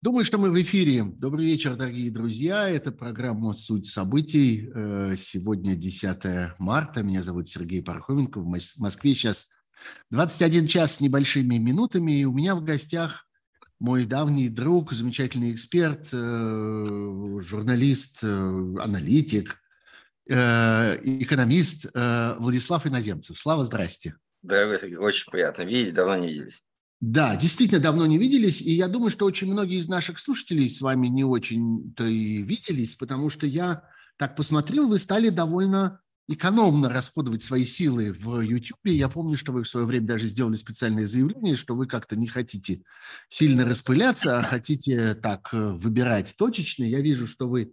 Думаю, что мы в эфире. Добрый вечер, дорогие друзья. Это программа «Суть событий». Э, сегодня 10 марта. Меня зовут Сергей Пархоменко. В Москве сейчас 21 час с небольшими минутами. И у меня в гостях мой давний друг, замечательный эксперт, э, журналист, э, аналитик, экономист Владислав Иноземцев. Слава, здрасте. Дорогой очень приятно видеть. Давно не виделись. Да, действительно давно не виделись, и я думаю, что очень многие из наших слушателей с вами не очень-то и виделись, потому что я так посмотрел, вы стали довольно экономно расходовать свои силы в YouTube. Я помню, что вы в свое время даже сделали специальное заявление, что вы как-то не хотите сильно распыляться, а хотите так э, выбирать точечно. Я вижу, что вы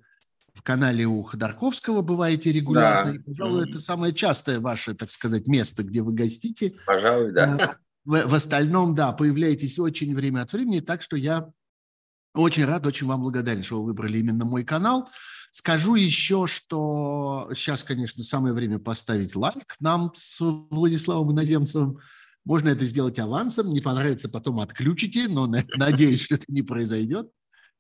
в канале у Ходорковского бываете регулярно. Да. И, пожалуй, это самое частое ваше, так сказать, место, где вы гостите. Пожалуй, да. В, в остальном, да, появляетесь очень время от времени, так что я очень рад, очень вам благодарен, что вы выбрали именно мой канал. Скажу еще, что сейчас, конечно, самое время поставить лайк нам с Владиславом Иноземцевым. Можно это сделать авансом, не понравится, потом отключите, но надеюсь, что это не произойдет.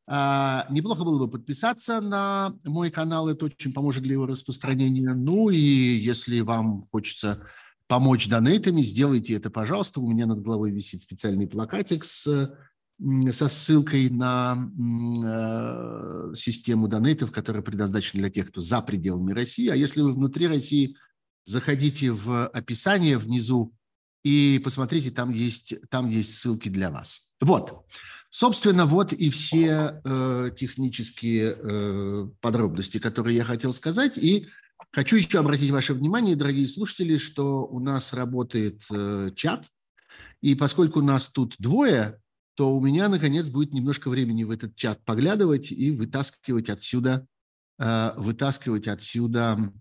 А, неплохо было бы подписаться на мой канал, это очень поможет для его распространения. Ну и если вам хочется помочь донейтами, сделайте это, пожалуйста. У меня над головой висит специальный плакатик с, со ссылкой на э, систему донейтов, которая предназначена для тех, кто за пределами России. А если вы внутри России, заходите в описание внизу и посмотрите, там есть, там есть ссылки для вас. Вот. Собственно, вот и все э, технические э, подробности, которые я хотел сказать. И Хочу еще обратить ваше внимание, дорогие слушатели, что у нас работает э, чат, и поскольку нас тут двое, то у меня, наконец, будет немножко времени в этот чат поглядывать и вытаскивать отсюда, э, вытаскивать отсюда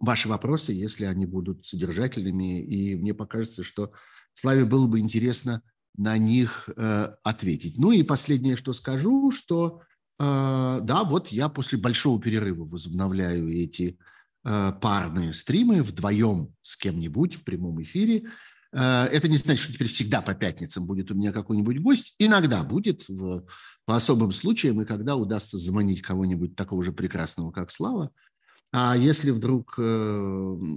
ваши вопросы, если они будут содержательными, и мне покажется, что Славе было бы интересно на них э, ответить. Ну и последнее, что скажу, что да, вот я после большого перерыва возобновляю эти а, парные стримы вдвоем с кем-нибудь в прямом эфире. А, это не значит, что теперь всегда по пятницам будет у меня какой-нибудь гость. Иногда будет в, по особым случаям, и когда удастся заманить кого-нибудь такого же прекрасного, как Слава. А если вдруг э,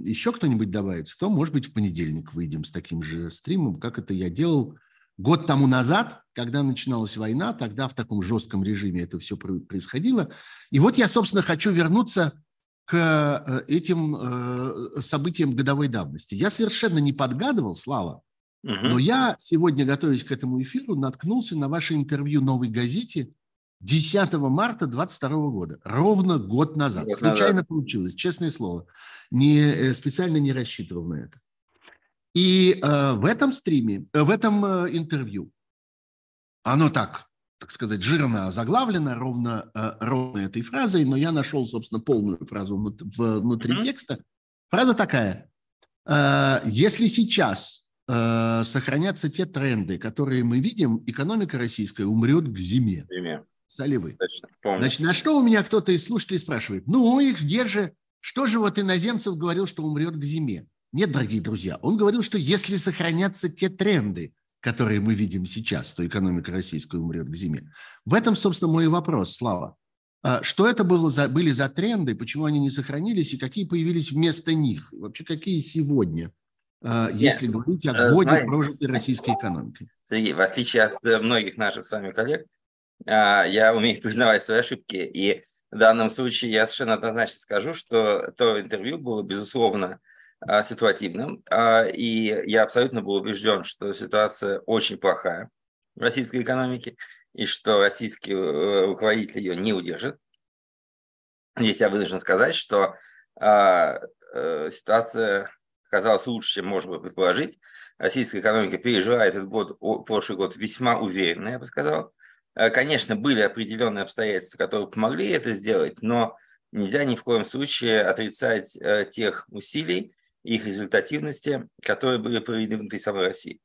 еще кто-нибудь добавится, то, может быть, в понедельник выйдем с таким же стримом, как это я делал Год тому назад, когда начиналась война, тогда в таком жестком режиме это все происходило. И вот я, собственно, хочу вернуться к э, этим э, событиям годовой давности. Я совершенно не подгадывал, Слава, угу. но я сегодня, готовясь к этому эфиру, наткнулся на ваше интервью «Новой газете» 10 марта 22 года, ровно год назад. Год Случайно назад. получилось, честное слово. Не, э, специально не рассчитывал на это. И э, в этом стриме, э, в этом э, интервью, оно так, так сказать, жирно заглавлено, ровно, э, ровно этой фразой, но я нашел, собственно, полную фразу внутри mm-hmm. текста. Фраза такая. Э, если сейчас э, сохранятся те тренды, которые мы видим, экономика российская умрет к зиме. Зиме. Соливы. Значит, на что у меня кто-то из слушателей спрашивает, ну и где же, что же вот иноземцев говорил, что умрет к зиме? Нет, дорогие друзья, он говорил, что если сохранятся те тренды, которые мы видим сейчас, то экономика российская умрет к зиме. В этом, собственно, мой вопрос, Слава. А что это было за, были за тренды, почему они не сохранились и какие появились вместо них? вообще, какие сегодня, а, если Нет, говорить о э, годе знаете, прожитой российской экономикой? Сергей, в отличие от э, многих наших с вами коллег, а, я умею признавать свои ошибки. И в данном случае я совершенно однозначно скажу, что то интервью было, безусловно, ситуативным. А, и я абсолютно был убежден, что ситуация очень плохая в российской экономике и что российский э, руководитель ее не удержит. Здесь я вынужден сказать, что а, э, ситуация оказалась лучше, чем можно было предположить. Российская экономика пережила этот год, прошлый год весьма уверенно, я бы сказал. Конечно, были определенные обстоятельства, которые помогли это сделать, но нельзя ни в коем случае отрицать э, тех усилий, их результативности, которые были проведены внутри самой России.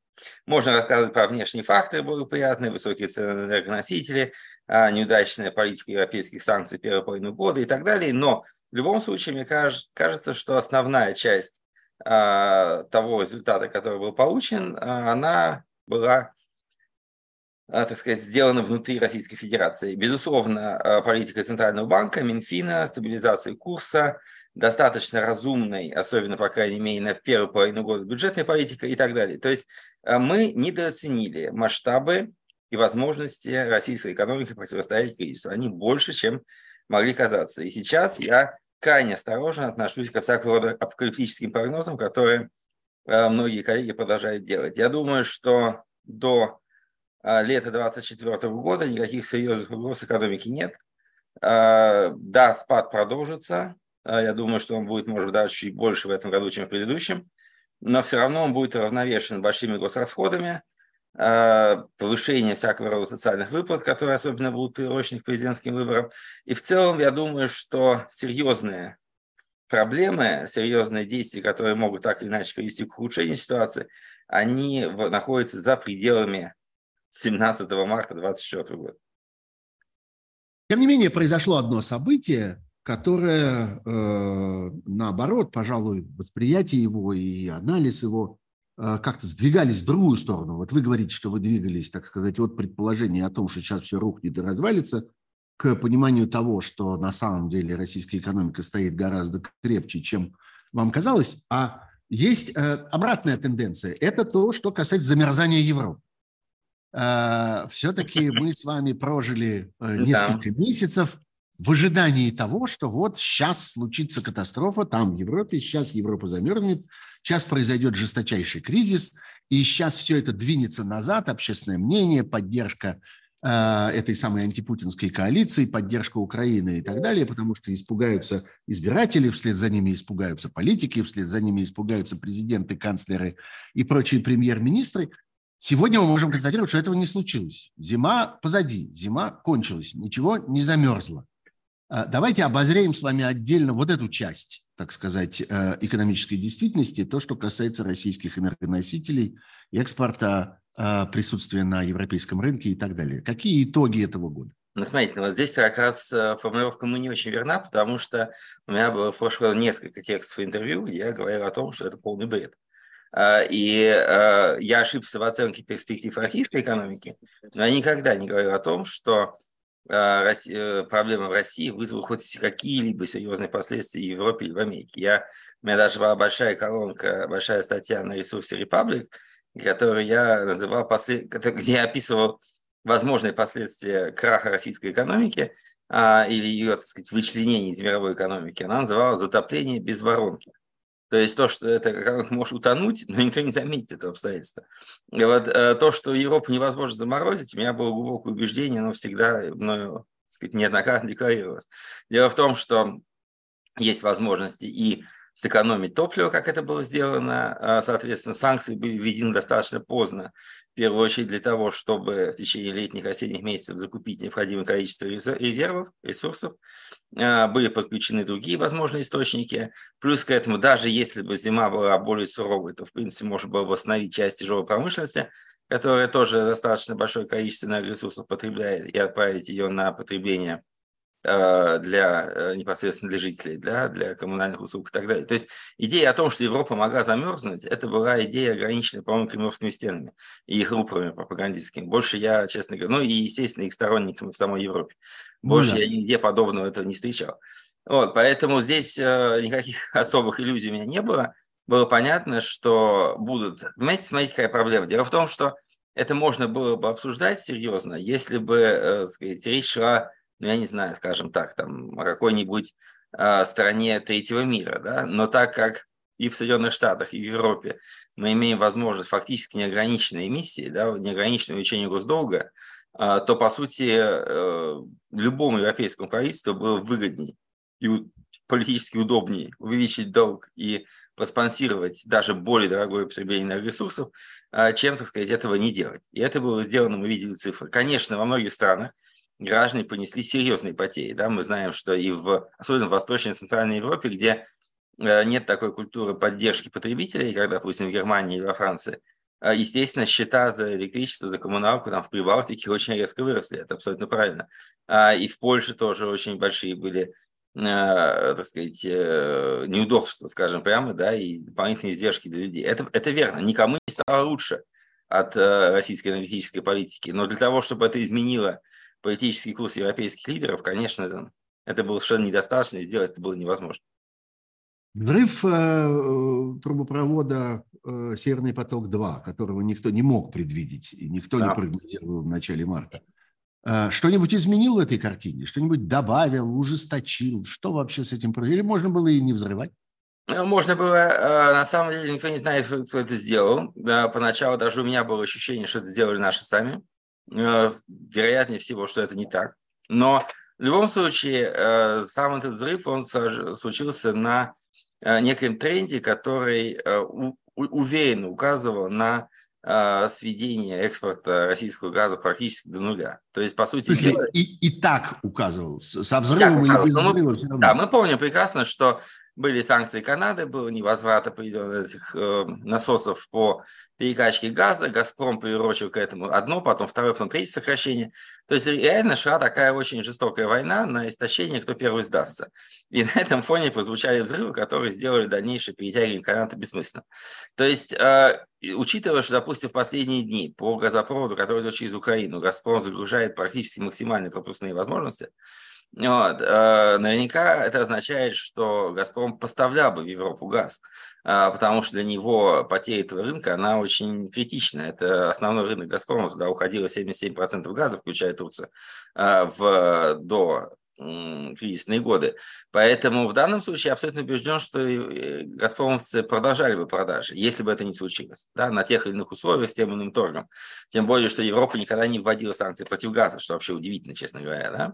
Можно рассказывать про внешние факторы благоприятные, высокие цены на энергоносители, а, неудачная политика европейских санкций первой половины года и так далее. Но в любом случае, мне кажется, что основная часть а, того результата, который был получен, а, она была так сказать, сделано внутри Российской Федерации. Безусловно, политика Центрального банка, Минфина, стабилизация курса, достаточно разумной, особенно, по крайней мере, на первую половину года бюджетная политика и так далее. То есть а, мы недооценили масштабы и возможности российской экономики противостоять кризису. Они больше, чем могли казаться. И сейчас я крайне осторожно отношусь ко всякого рода апокалиптическим прогнозам, которые многие коллеги продолжают делать. Я думаю, что до а, лета 2024 года никаких серьезных угроз экономики нет. Да, спад продолжится. А, я думаю, что он будет, может быть, даже чуть больше в этом году, чем в предыдущем. Но все равно он будет равновешен большими госрасходами, повышение всякого рода социальных выплат, которые особенно будут приурочены к президентским выборам. И в целом, я думаю, что серьезные проблемы, серьезные действия, которые могут так или иначе привести к ухудшению ситуации, они находятся за пределами 17 марта 2024 года. Тем не менее, произошло одно событие, которое, э, наоборот, пожалуй, восприятие его и анализ его э, как-то сдвигались в другую сторону. Вот вы говорите, что вы двигались, так сказать, от предположения о том, что сейчас все рухнет и развалится, к пониманию того, что на самом деле российская экономика стоит гораздо крепче, чем вам казалось. А есть э, обратная тенденция. Это то, что касается замерзания Европы. Все-таки мы с вами прожили несколько месяцев в ожидании того, что вот сейчас случится катастрофа там, в Европе, сейчас Европа замерзнет, сейчас произойдет жесточайший кризис, и сейчас все это двинется назад, общественное мнение, поддержка э, этой самой антипутинской коалиции, поддержка Украины и так далее, потому что испугаются избиратели, вслед за ними испугаются политики, вслед за ними испугаются президенты, канцлеры и прочие премьер-министры. Сегодня мы можем констатировать, что этого не случилось. Зима позади, зима кончилась, ничего не замерзло. А, давайте обозреем с вами отдельно вот эту часть, так сказать, э, экономической действительности, то, что касается российских энергоносителей, экспорта, э, присутствия на европейском рынке и так далее. Какие итоги этого года? Ну, смотрите, вот здесь как раз э, формулировка «мы» не очень верна, потому что у меня было в прошлом несколько текстов интервью, где я говорил о том, что это полный бред. А, и а, я ошибся в оценке перспектив российской экономики, но я никогда не говорил о том, что а, э, проблемы в России вызовут хоть какие-либо серьезные последствия в Европе или в Америке. Я, у меня даже была большая колонка, большая статья на ресурсе Republic, которую я называл, послед... где я описывал возможные последствия краха российской экономики или ее, так сказать, вычленения из мировой экономики. Она называлась «Затопление без воронки». То есть то, что это может утонуть, но никто не заметит этого обстоятельства. И вот э, то, что Европу невозможно заморозить, у меня было глубокое убеждение, но всегда мною так сказать, неоднократно декларировалось. Дело в том, что есть возможности и сэкономить топливо, как это было сделано. А, соответственно, санкции были введены достаточно поздно, в первую очередь для того, чтобы в течение летних осенних месяцев закупить необходимое количество резервов, ресурсов. А, были подключены другие возможные источники. Плюс к этому, даже если бы зима была более суровой, то, в принципе, можно было бы восстановить часть тяжелой промышленности, которая тоже достаточно большое количество энергоресурсов потребляет, и отправить ее на потребление для э, непосредственно для жителей, для, для коммунальных услуг и так далее. То есть идея о том, что Европа могла замерзнуть, это была идея ограниченная, по-моему, кремлевскими стенами и их рупорами пропагандистскими. Больше я, честно говоря, ну и, естественно, их сторонниками в самой Европе. Ну Больше ну, да. я нигде подобного этого не встречал. Вот, поэтому здесь э, никаких особых иллюзий у меня не было. Было понятно, что будут... Понимаете, смотрите, какая проблема. Дело в том, что это можно было бы обсуждать серьезно, если бы, э, сказать, речь шла ну, я не знаю, скажем так, там, о какой-нибудь э, стране третьего мира, да, но так как и в Соединенных Штатах, и в Европе мы имеем возможность фактически неограниченной эмиссии, да, неограниченного увеличения госдолга, э, то, по сути, э, любому европейскому правительству было выгоднее и политически удобнее увеличить долг и проспонсировать даже более дорогое потребление энергоресурсов, чем, так сказать, этого не делать. И это было сделано, мы видели цифры. Конечно, во многих странах граждане понесли серьезные потери. Да? Мы знаем, что и в, особенно в Восточной и Центральной Европе, где э, нет такой культуры поддержки потребителей, как, допустим, в Германии или во Франции, э, естественно, счета за электричество, за коммуналку там в Прибалтике очень резко выросли, это абсолютно правильно. А, и в Польше тоже очень большие были э, так сказать, неудобства, скажем прямо, да, и дополнительные издержки для людей. Это, это верно, никому не стало лучше. от российской энергетической политики. Но для того, чтобы это изменило политический курс европейских лидеров, конечно, это было совершенно недостаточно, и сделать это было невозможно. Взрыв э, трубопровода э, «Северный поток-2», которого никто не мог предвидеть, и никто да. не прогнозировал в начале марта. Э, что-нибудь изменил в этой картине? Что-нибудь добавил, ужесточил? Что вообще с этим произошло? Или можно было и не взрывать? Ну, можно было, э, на самом деле, никто не знает, кто это сделал. Поначалу даже у меня было ощущение, что это сделали наши сами. Э, вероятнее всего, что это не так. Но в любом случае, сам этот взрыв, он случился на неком тренде, который уверенно указывал на э, сведение экспорта российского газа практически до нуля. То есть, по сути... Смысле, дела... и, и так указывал, со взрывом или без взрыва? Да, мы помним прекрасно, что были санкции Канады, было невозврат определенных э, насосов по перекачке газа. «Газпром» приурочил к этому одно, потом второе, потом третье сокращение. То есть реально шла такая очень жестокая война на истощение, кто первый сдастся. И на этом фоне прозвучали взрывы, которые сделали дальнейшее перетягивание каната бессмысленным. То есть, э, учитывая, что, допустим, в последние дни по газопроводу, который идет через Украину, «Газпром» загружает практически максимальные пропускные возможности, вот. Э, наверняка это означает, что «Газпром» поставлял бы в Европу газ, э, потому что для него потеря этого рынка, она очень критична. Это основной рынок «Газпрома», туда уходило 77% газа, включая Турцию, э, в, до кризисные годы. Поэтому в данном случае я абсолютно убежден, что газпромовцы продолжали бы продажи, если бы это не случилось, да, на тех или иных условиях с тем иным торгом. Тем более, что Европа никогда не вводила санкции против газа, что вообще удивительно, честно говоря. Да?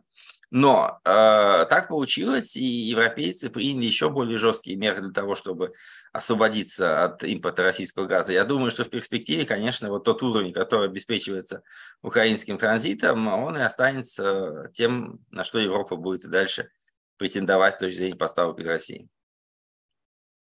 Но э, так получилось, и европейцы приняли еще более жесткие меры для того, чтобы освободиться от импорта российского газа. Я думаю, что в перспективе, конечно, вот тот уровень, который обеспечивается украинским транзитом, он и останется тем, на что Европа будет и дальше претендовать с точки зрения поставок из России.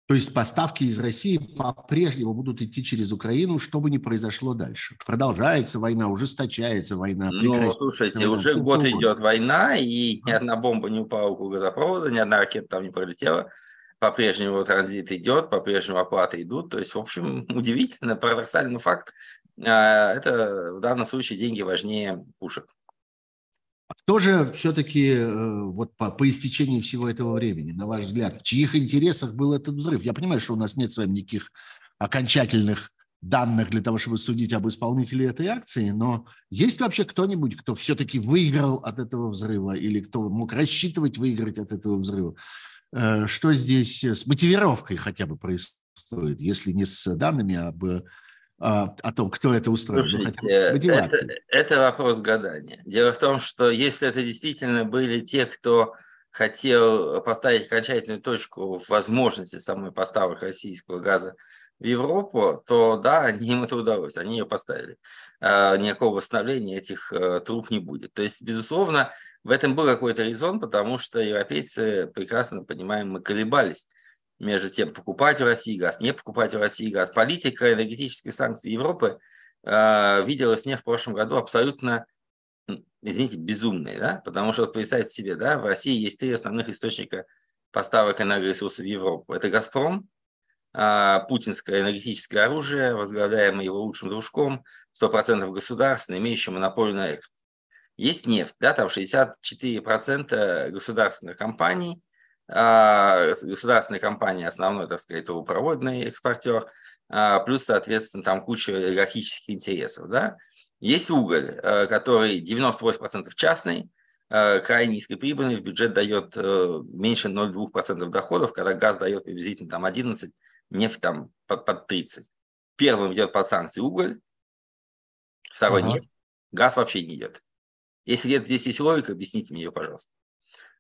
То есть поставки из России по-прежнему будут идти через Украину, что бы ни произошло дальше. Продолжается война, ужесточается война. Ну, слушайте, война. уже год угодно. идет война, и ни одна бомба не упала у газопровода, ни одна ракета там не пролетела. По-прежнему транзит идет, по-прежнему оплаты идут. То есть, в общем, удивительно, парадоксальный факт. А, это в данном случае деньги важнее пушек. Кто же все-таки э, вот по, по истечении всего этого времени, на ваш взгляд, в чьих интересах был этот взрыв? Я понимаю, что у нас нет с вами никаких окончательных данных для того, чтобы судить об исполнителе этой акции, но есть вообще кто-нибудь, кто все-таки выиграл от этого взрыва или кто мог рассчитывать выиграть от этого взрыва? Э, что здесь с мотивировкой хотя бы происходит, если не с данными об о том, кто это устроил. Слушайте, это, это вопрос гадания. Дело в том, что если это действительно были те, кто хотел поставить окончательную точку в возможности самой поставок российского газа в Европу, то да, им это удалось, они ее поставили. А, никакого восстановления этих а, труб не будет. То есть, безусловно, в этом был какой-то резон, потому что европейцы, прекрасно понимаем, мы колебались между тем, покупать в России газ, не покупать в России газ. Политика энергетической санкций Европы э, виделась мне в прошлом году абсолютно, извините, безумной, да? потому что вот представьте себе, да, в России есть три основных источника поставок энергоресурсов в Европу. Это «Газпром», э, путинское энергетическое оружие, возглавляемое его лучшим дружком, 100% государственное, имеющее монополию на экспорт. Есть нефть, да, там 64% государственных компаний – государственная компания, основной, так сказать, трубопроводный экспортер, а, плюс, соответственно, там куча иерархических интересов. Да? Есть уголь, э, который 98% частный, э, крайне низкоприбыльный, в бюджет дает э, меньше 0,2% доходов, когда газ дает приблизительно там 11, нефть там под, под 30. Первым идет под санкции уголь, второй ага. нефть, газ вообще не идет. Если где-то здесь есть логика, объясните мне ее, пожалуйста.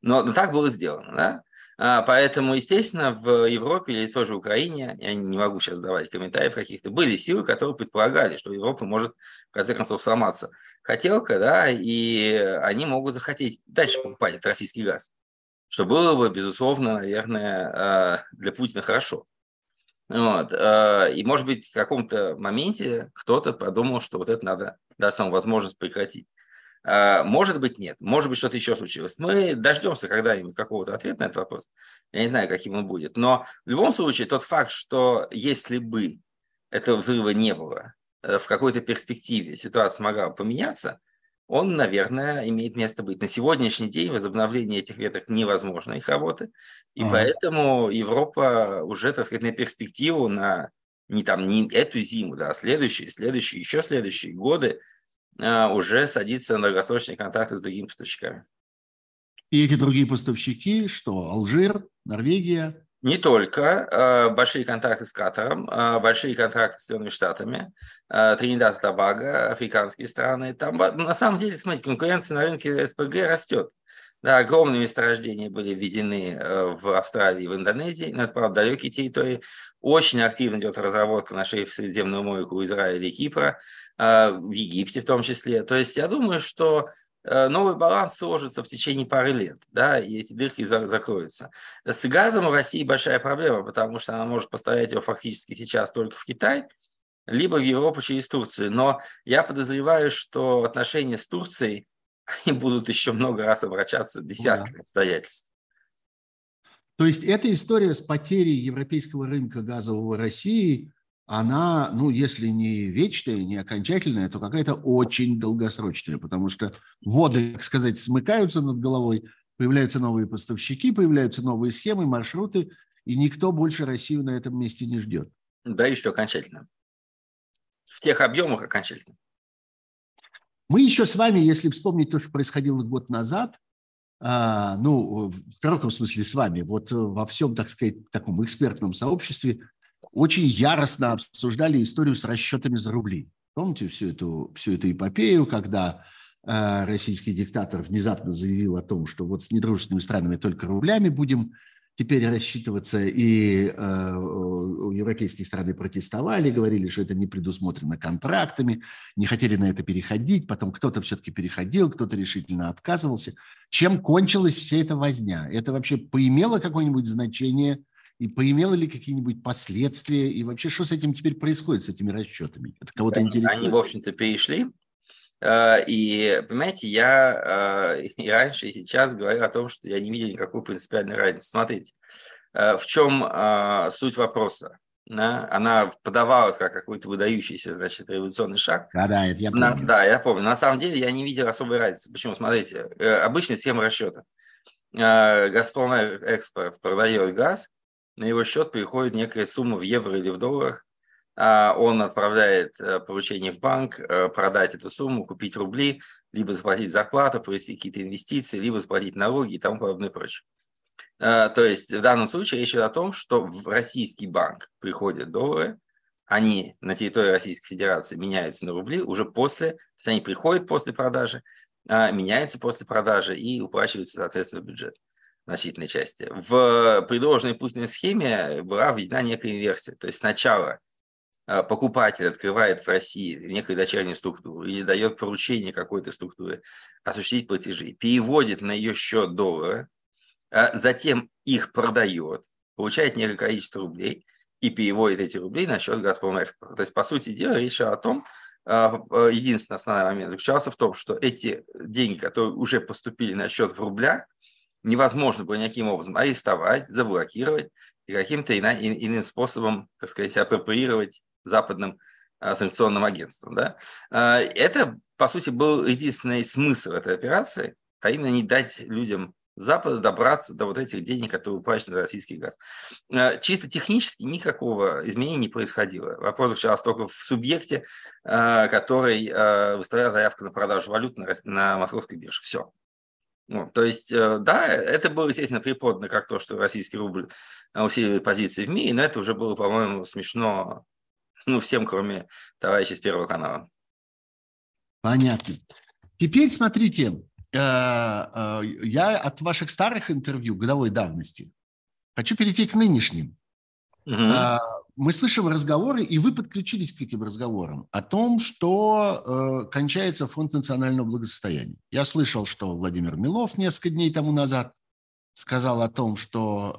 Но, но так было сделано. Да? А, поэтому, естественно, в Европе или тоже Украине, я не могу сейчас давать комментариев каких-то, были силы, которые предполагали, что Европа может, в конце концов, сломаться. Хотелка, да, и они могут захотеть дальше покупать этот российский газ, что было бы, безусловно, наверное, а, для Путина хорошо. Вот. А, и, может быть, в каком-то моменте кто-то подумал, что вот это надо дать саму возможность прекратить. А, может быть, нет. Может быть, что-то еще случилось. Мы дождемся когда-нибудь какого-то ответа на этот вопрос. Я не знаю, каким он будет. Но в любом случае, тот факт, что если бы этого взрыва не было, в какой-то перспективе ситуация могла поменяться, он, наверное, имеет место быть. На сегодняшний день возобновление этих веток невозможно, их работы, и ага. поэтому Европа уже, так сказать, на перспективу, на не там не эту зиму, да, а следующие, следующие, еще следующие годы уже садится на долгосрочные контракты с другими поставщиками. И эти другие поставщики, что Алжир, Норвегия? Не только. А, большие контракты с Катаром, а, большие контракты с Соединенными Штатами, Тринидад и Тобаго, африканские страны. Там, на самом деле, смотрите, конкуренция на рынке СПГ растет. Да, огромные месторождения были введены э, в Австралии и в Индонезии, но это, правда, далекие территории. Очень активно идет разработка на шельфе Средиземного моря у Израиля и Кипра, э, в Египте в том числе. То есть я думаю, что э, новый баланс сложится в течение пары лет, да, и эти дырки закроются. С газом в России большая проблема, потому что она может поставлять его фактически сейчас только в Китай, либо в Европу через Турцию. Но я подозреваю, что отношения с Турцией они будут еще много раз обращаться десятками да. обстоятельств. То есть эта история с потерей европейского рынка газового России, она, ну, если не вечная, не окончательная, то какая-то очень долгосрочная, потому что воды, так сказать, смыкаются над головой, появляются новые поставщики, появляются новые схемы, маршруты, и никто больше Россию на этом месте не ждет. Да, еще окончательно. В тех объемах окончательно. Мы еще с вами, если вспомнить то, что происходило год назад, а, ну, в широком смысле с вами, вот во всем, так сказать, таком экспертном сообществе очень яростно обсуждали историю с расчетами за рубли. Помните всю эту, всю эту эпопею, когда э, российский диктатор внезапно заявил о том, что вот с недружественными странами только рублями будем теперь рассчитываться, и э, европейские страны протестовали, говорили, что это не предусмотрено контрактами, не хотели на это переходить, потом кто-то все-таки переходил, кто-то решительно отказывался. Чем кончилась вся эта возня? Это вообще поимело какое-нибудь значение и поимело ли какие-нибудь последствия? И вообще, что с этим теперь происходит, с этими расчетами? Это кого-то интересно? Они, в общем-то, перешли и, понимаете, я э, и раньше, и сейчас говорю о том, что я не видел никакой принципиальной разницы. Смотрите, э, в чем суть вопроса? Да? Она подавалась как какой-то выдающийся, значит, революционный шаг. Да, да, это я помню. На, да, я помню. На самом деле я не видел особой разницы. Почему? Смотрите, обычная схема расчета. Газпром Экспорт продает газ, на его счет приходит некая сумма в евро или в долларах, он отправляет э, поручение в банк, э, продать эту сумму, купить рубли, либо заплатить зарплату, провести какие-то инвестиции, либо заплатить налоги и тому подобное прочее. А, то есть в данном случае речь идет о том, что в российский банк приходят доллары, они на территории Российской Федерации меняются на рубли уже после, то есть они приходят после продажи, а, меняются после продажи и уплачиваются, соответственно, в бюджет значительной части. В предложенной Путиной схеме была введена некая инверсия. То есть сначала а, покупатель открывает в России некую дочернюю структуру или дает поручение какой-то структуре осуществить платежи, переводит на ее счет доллары, а затем их продает, получает некое количество рублей и переводит эти рубли на счет Газпром Экспорт. То есть, по сути дела, речь о том, а, единственный основной момент заключался в том, что эти деньги, которые уже поступили на счет в рублях, невозможно было никаким образом арестовать, заблокировать и каким-то иным способом, так сказать, апроприировать западным а, санкционным агентством. Да? А, это, по сути, был единственный смысл этой операции, а именно не дать людям Запада добраться до вот этих денег, которые уплачены за российский газ. А, чисто технически никакого изменения не происходило. Вопрос заключался только в субъекте, который выставлял заявку на продажу валют на, на московской бирже. Все. Ну, то есть, э, да, это было, естественно, преподано как то, что российский рубль усиливает позиции в мире, но это уже было, по-моему, смешно ну, всем, кроме товарищей с Первого канала. Понятно. Теперь смотрите, э, э, я от ваших старых интервью годовой давности хочу перейти к нынешним. Угу. Мы слышим разговоры, и вы подключились к этим разговорам, о том, что кончается Фонд национального благосостояния. Я слышал, что Владимир Милов несколько дней тому назад сказал о том, что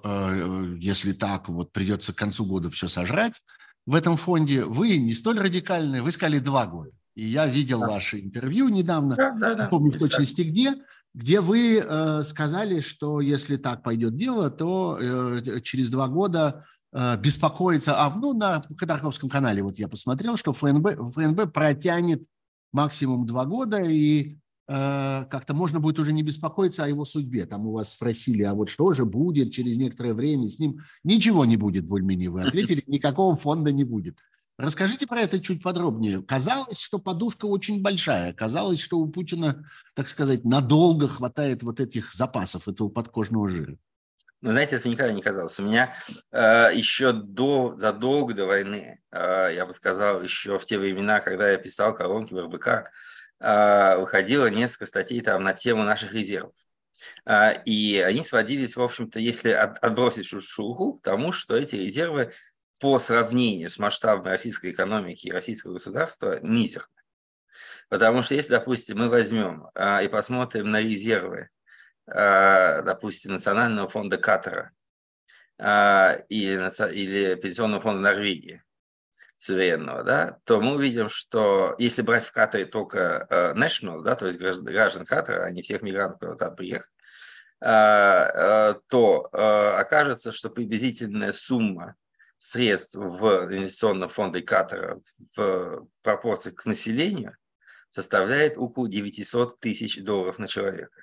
если так, вот придется к концу года все сожрать, в этом фонде, вы не столь радикальны, вы сказали два года. И я видел да. ваше интервью недавно, да, да, да. помню в точности где, где вы э, сказали, что если так пойдет дело, то э, через два года э, беспокоиться, а ну на Ходорковском канале вот я посмотрел, что ФНБ, ФНБ протянет максимум два года и как-то можно будет уже не беспокоиться о его судьбе. Там у вас спросили, а вот что же будет через некоторое время с ним? Ничего не будет, более-менее вы ответили, никакого фонда не будет. Расскажите про это чуть подробнее. Казалось, что подушка очень большая. Казалось, что у Путина, так сказать, надолго хватает вот этих запасов этого подкожного жира. Ну, знаете, это никогда не казалось. У меня э, еще до, задолго до войны, э, я бы сказал, еще в те времена, когда я писал колонки в РБК, выходило несколько статей там на тему наших резервов. А, и они сводились, в общем-то, если отбросить шелуху, к тому, что эти резервы по сравнению с масштабом российской экономики и российского государства мизерны. Потому что если, допустим, мы возьмем а, и посмотрим на резервы, допустим, Национального фонда Катара или Пенсионного фонда Норвегии, суверенного, да, то мы увидим, что если брать в Катаре только э, nationals, да, то есть граждан, граждан Катара, а не всех мигрантов, которые там приехали, э, э, то э, окажется, что приблизительная сумма средств в инвестиционном фонде Катара в пропорции к населению составляет около 900 тысяч долларов на человека.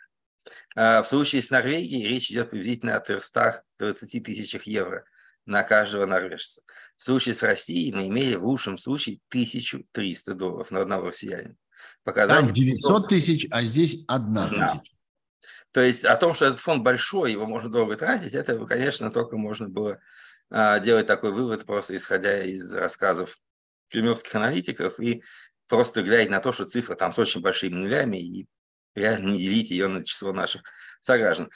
В случае с Норвегией речь идет приблизительно о 320 тысячах евро на каждого норвежца. В случае с Россией мы имели в лучшем случае 1300 долларов на одного россиянина. Показатель Там 900 тысяч, а здесь одна да. тысяча. То есть о том, что этот фонд большой, его можно долго тратить, это, конечно, только можно было а, делать такой вывод, просто исходя из рассказов кремлевских аналитиков и просто глядя на то, что цифра там с очень большими нулями, и реально не делить ее на число наших сограждан.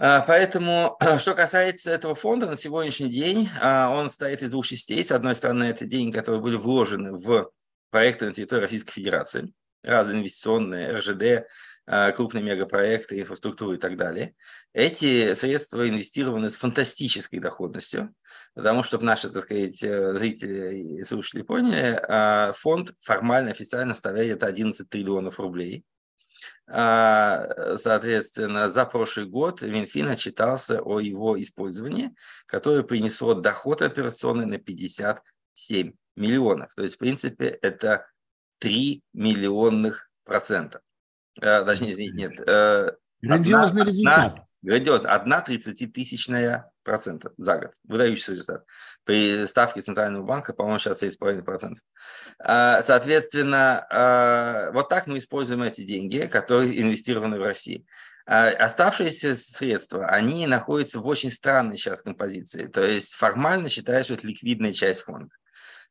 А, поэтому, что касается этого фонда, на сегодняшний день а, он состоит из двух частей. С одной стороны, это деньги, которые были вложены в проекты на территории Российской Федерации, разные инвестиционные, РЖД, а, крупные мегапроекты, инфраструктуру и так далее. Эти средства инвестированы с фантастической доходностью, потому что, чтобы наши, так сказать, э, зрители и слушатели поняли, фонд формально, официально составляет 11 триллионов рублей. А, соответственно, за прошлый год Минфин отчитался о его использовании, которое принесло доход операционный на 57 миллионов. То есть, в принципе, это 3 миллионных процента. А, не извините, нет. Э, Грандиозный одна, результат. Одна, грандиозно. Одна 30-тысячная процента за год. Выдающийся результат. При ставке Центрального банка, по-моему, сейчас 7,5%. А, соответственно, а, вот так мы используем эти деньги, которые инвестированы в России. А, оставшиеся средства, они находятся в очень странной сейчас композиции. То есть формально считают, что это ликвидная часть фонда.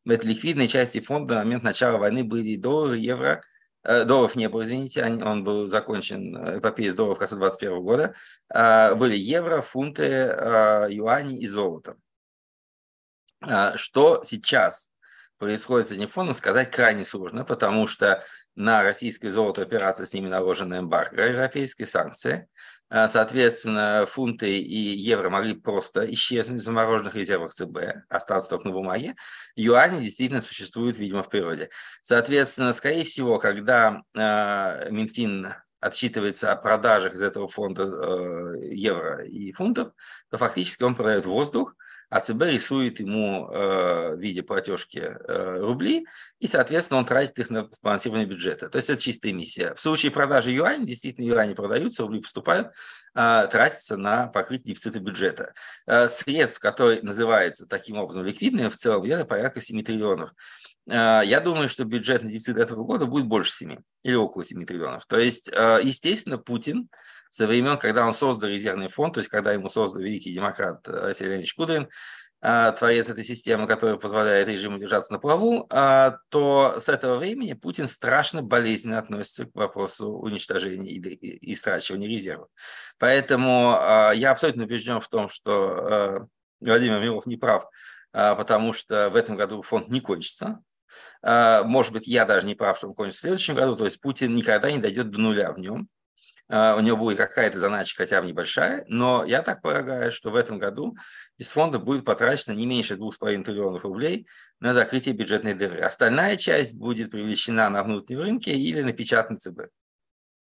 В этой ликвидной части фонда на момент начала войны были доллары, евро, Э, долларов не было, извините, он был закончен, э, эпопея с долларов конца 2021 года, а, были евро, фунты, а, юани и золото. А, что сейчас происходит с этим фондом, сказать крайне сложно, потому что на российское золото операция с ними наложена эмбарго, европейские санкции. А, соответственно, фунты и евро могли просто исчезнуть в замороженных резервах ЦБ, остаться только на бумаге. Юани действительно существуют, видимо, в природе. Соответственно, скорее всего, когда э, Минфин отсчитывается о продажах из этого фонда э, евро и фунтов, то фактически он продает воздух, а ЦБ рисует ему э, в виде платежки э, рубли, и, соответственно, он тратит их на сбалансирование бюджета. То есть это чистая эмиссия. В случае продажи юань, действительно, юани продаются, рубли поступают, э, тратятся на покрытие дефицита бюджета. Э, средств, которые называются таким образом ликвидными, в целом где-то порядка 7 триллионов. Э, я думаю, что бюджетный дефицит этого года будет больше 7 или около 7 триллионов. То есть, э, естественно, Путин со времен, когда он создал резервный фонд, то есть когда ему создал великий демократ Василий Леонидович Кудрин, а, творец этой системы, которая позволяет режиму держаться на плаву, а, то с этого времени Путин страшно болезненно относится к вопросу уничтожения и истрачивания резервов. Поэтому я абсолютно убежден в том, что Владимир Милов не прав, потому что в этом году фонд не кончится. Может быть, я даже не прав, что он кончится в следующем году, то есть Путин никогда не дойдет до нуля в нем. А, у него будет какая-то задача, хотя бы небольшая, но я так полагаю, что в этом году из фонда будет потрачено не меньше 2,5 триллионов рублей на закрытие бюджетной дыры. Остальная часть будет привлечена на внутреннем рынке или на печатный ЦБ.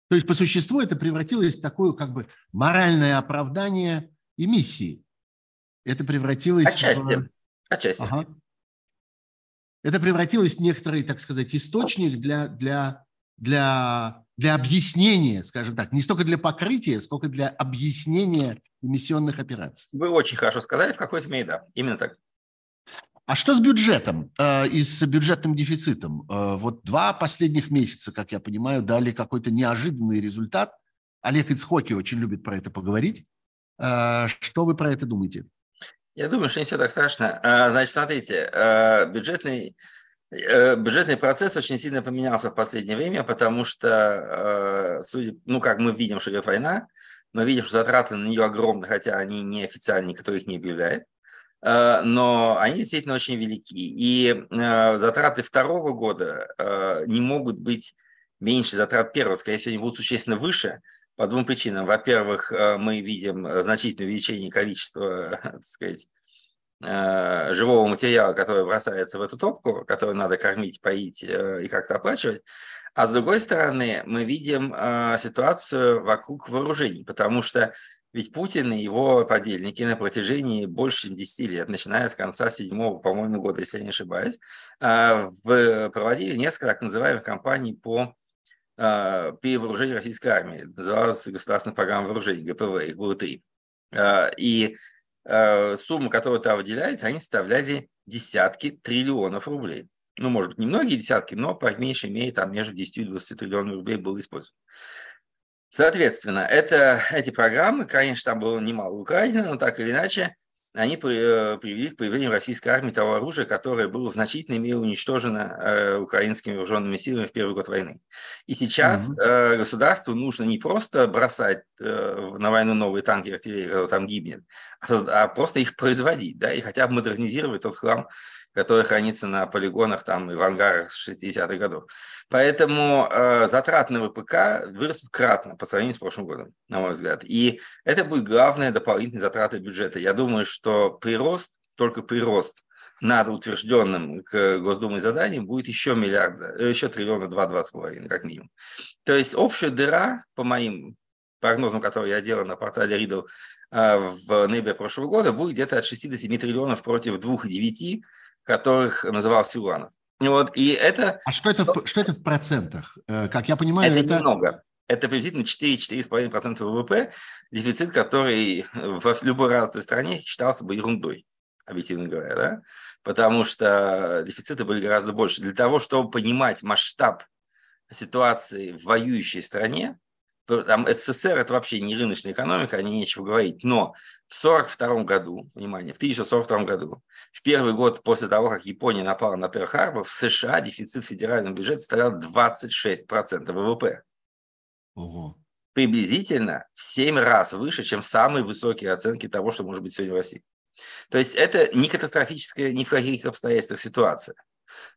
То есть по существу это превратилось в такое как бы моральное оправдание эмиссии. Это превратилось Отчасти. в... Отчасти. Ага. Это превратилось в некоторый, так сказать, источник для, для, для, для объяснения, скажем так, не столько для покрытия, сколько для объяснения эмиссионных операций. Вы очень хорошо сказали, в какой-то мере, да, именно так. А что с бюджетом э, и с бюджетным дефицитом? Э, вот два последних месяца, как я понимаю, дали какой-то неожиданный результат. Олег Ицхоки очень любит про это поговорить. Э, что вы про это думаете? Я думаю, что не все так страшно. Э, значит, смотрите, э, бюджетный, бюджетный процесс очень сильно поменялся в последнее время, потому что, судя, ну, как мы видим, что идет война, мы видим, что затраты на нее огромны, хотя они неофициальные, никто их не объявляет. Э, но они действительно очень велики. И э, затраты второго года э, не могут быть меньше затрат первого, скорее всего, они будут существенно выше по двум причинам. Во-первых, мы видим значительное увеличение количества, так сказать, живого материала, который бросается в эту топку, который надо кормить, поить и как-то оплачивать. А с другой стороны, мы видим ситуацию вокруг вооружений, потому что ведь Путин и его подельники на протяжении больше чем 10 лет, начиная с конца седьмого, по-моему, года, если я не ошибаюсь, а, проводили несколько так называемых кампаний по а, перевооружению российской армии. Называлась государственная программа вооружений, ГПВ, их было три. И суммы, которые там выделяются, они составляли десятки триллионов рублей. Ну, может быть, не многие десятки, но по меньшей мере там между 10 и 20 триллионов рублей было использовано. Соответственно, это, эти программы, конечно, там было немало Украины, но так или иначе, они э, привели к появлению российской армии того оружия, которое было в значительной мере уничтожено э, украинскими вооруженными силами в первый год войны. И сейчас mm-hmm. государству нужно не просто бросать на войну новые танки и артиллерии, которые там гибнет, а, а просто их производить, да, и хотя бы модернизировать тот хлам, который хранится на полигонах там и в ангарах 60-х годов. Поэтому э, затраты на ВПК вырастут кратно по сравнению с прошлым годом, на мой взгляд. И это будет главная дополнительная затрата бюджета. Я думаю, что прирост, только прирост над утвержденным к Госдумой заданием будет еще миллиарда, э, еще триллиона два-два с половиной, как минимум. То есть общая дыра, по моим прогнозам, которые я делал на портале Riddle э, в ноябре прошлого года, будет где-то от 6 до 7 триллионов против 2,9 которых называл Силуанов. Вот, и это... А что это, что это в процентах? Э, как я понимаю, это... Это немного. Это приблизительно 4-4,5% ВВП, дефицит, который в любой развитой стране считался бы ерундой, объективно говоря, да? потому что дефициты были гораздо больше. Для того, чтобы понимать масштаб ситуации в воюющей стране, там СССР это вообще не рыночная экономика, о ней нечего говорить. Но в 1942 году, внимание, в 1942 году, в первый год после того, как Япония напала на Перл-Харбор, в США дефицит федерального бюджета составлял 26% ВВП. Ого. Приблизительно в 7 раз выше, чем самые высокие оценки того, что может быть сегодня в России. То есть это не катастрофическая ни в каких обстоятельствах ситуация.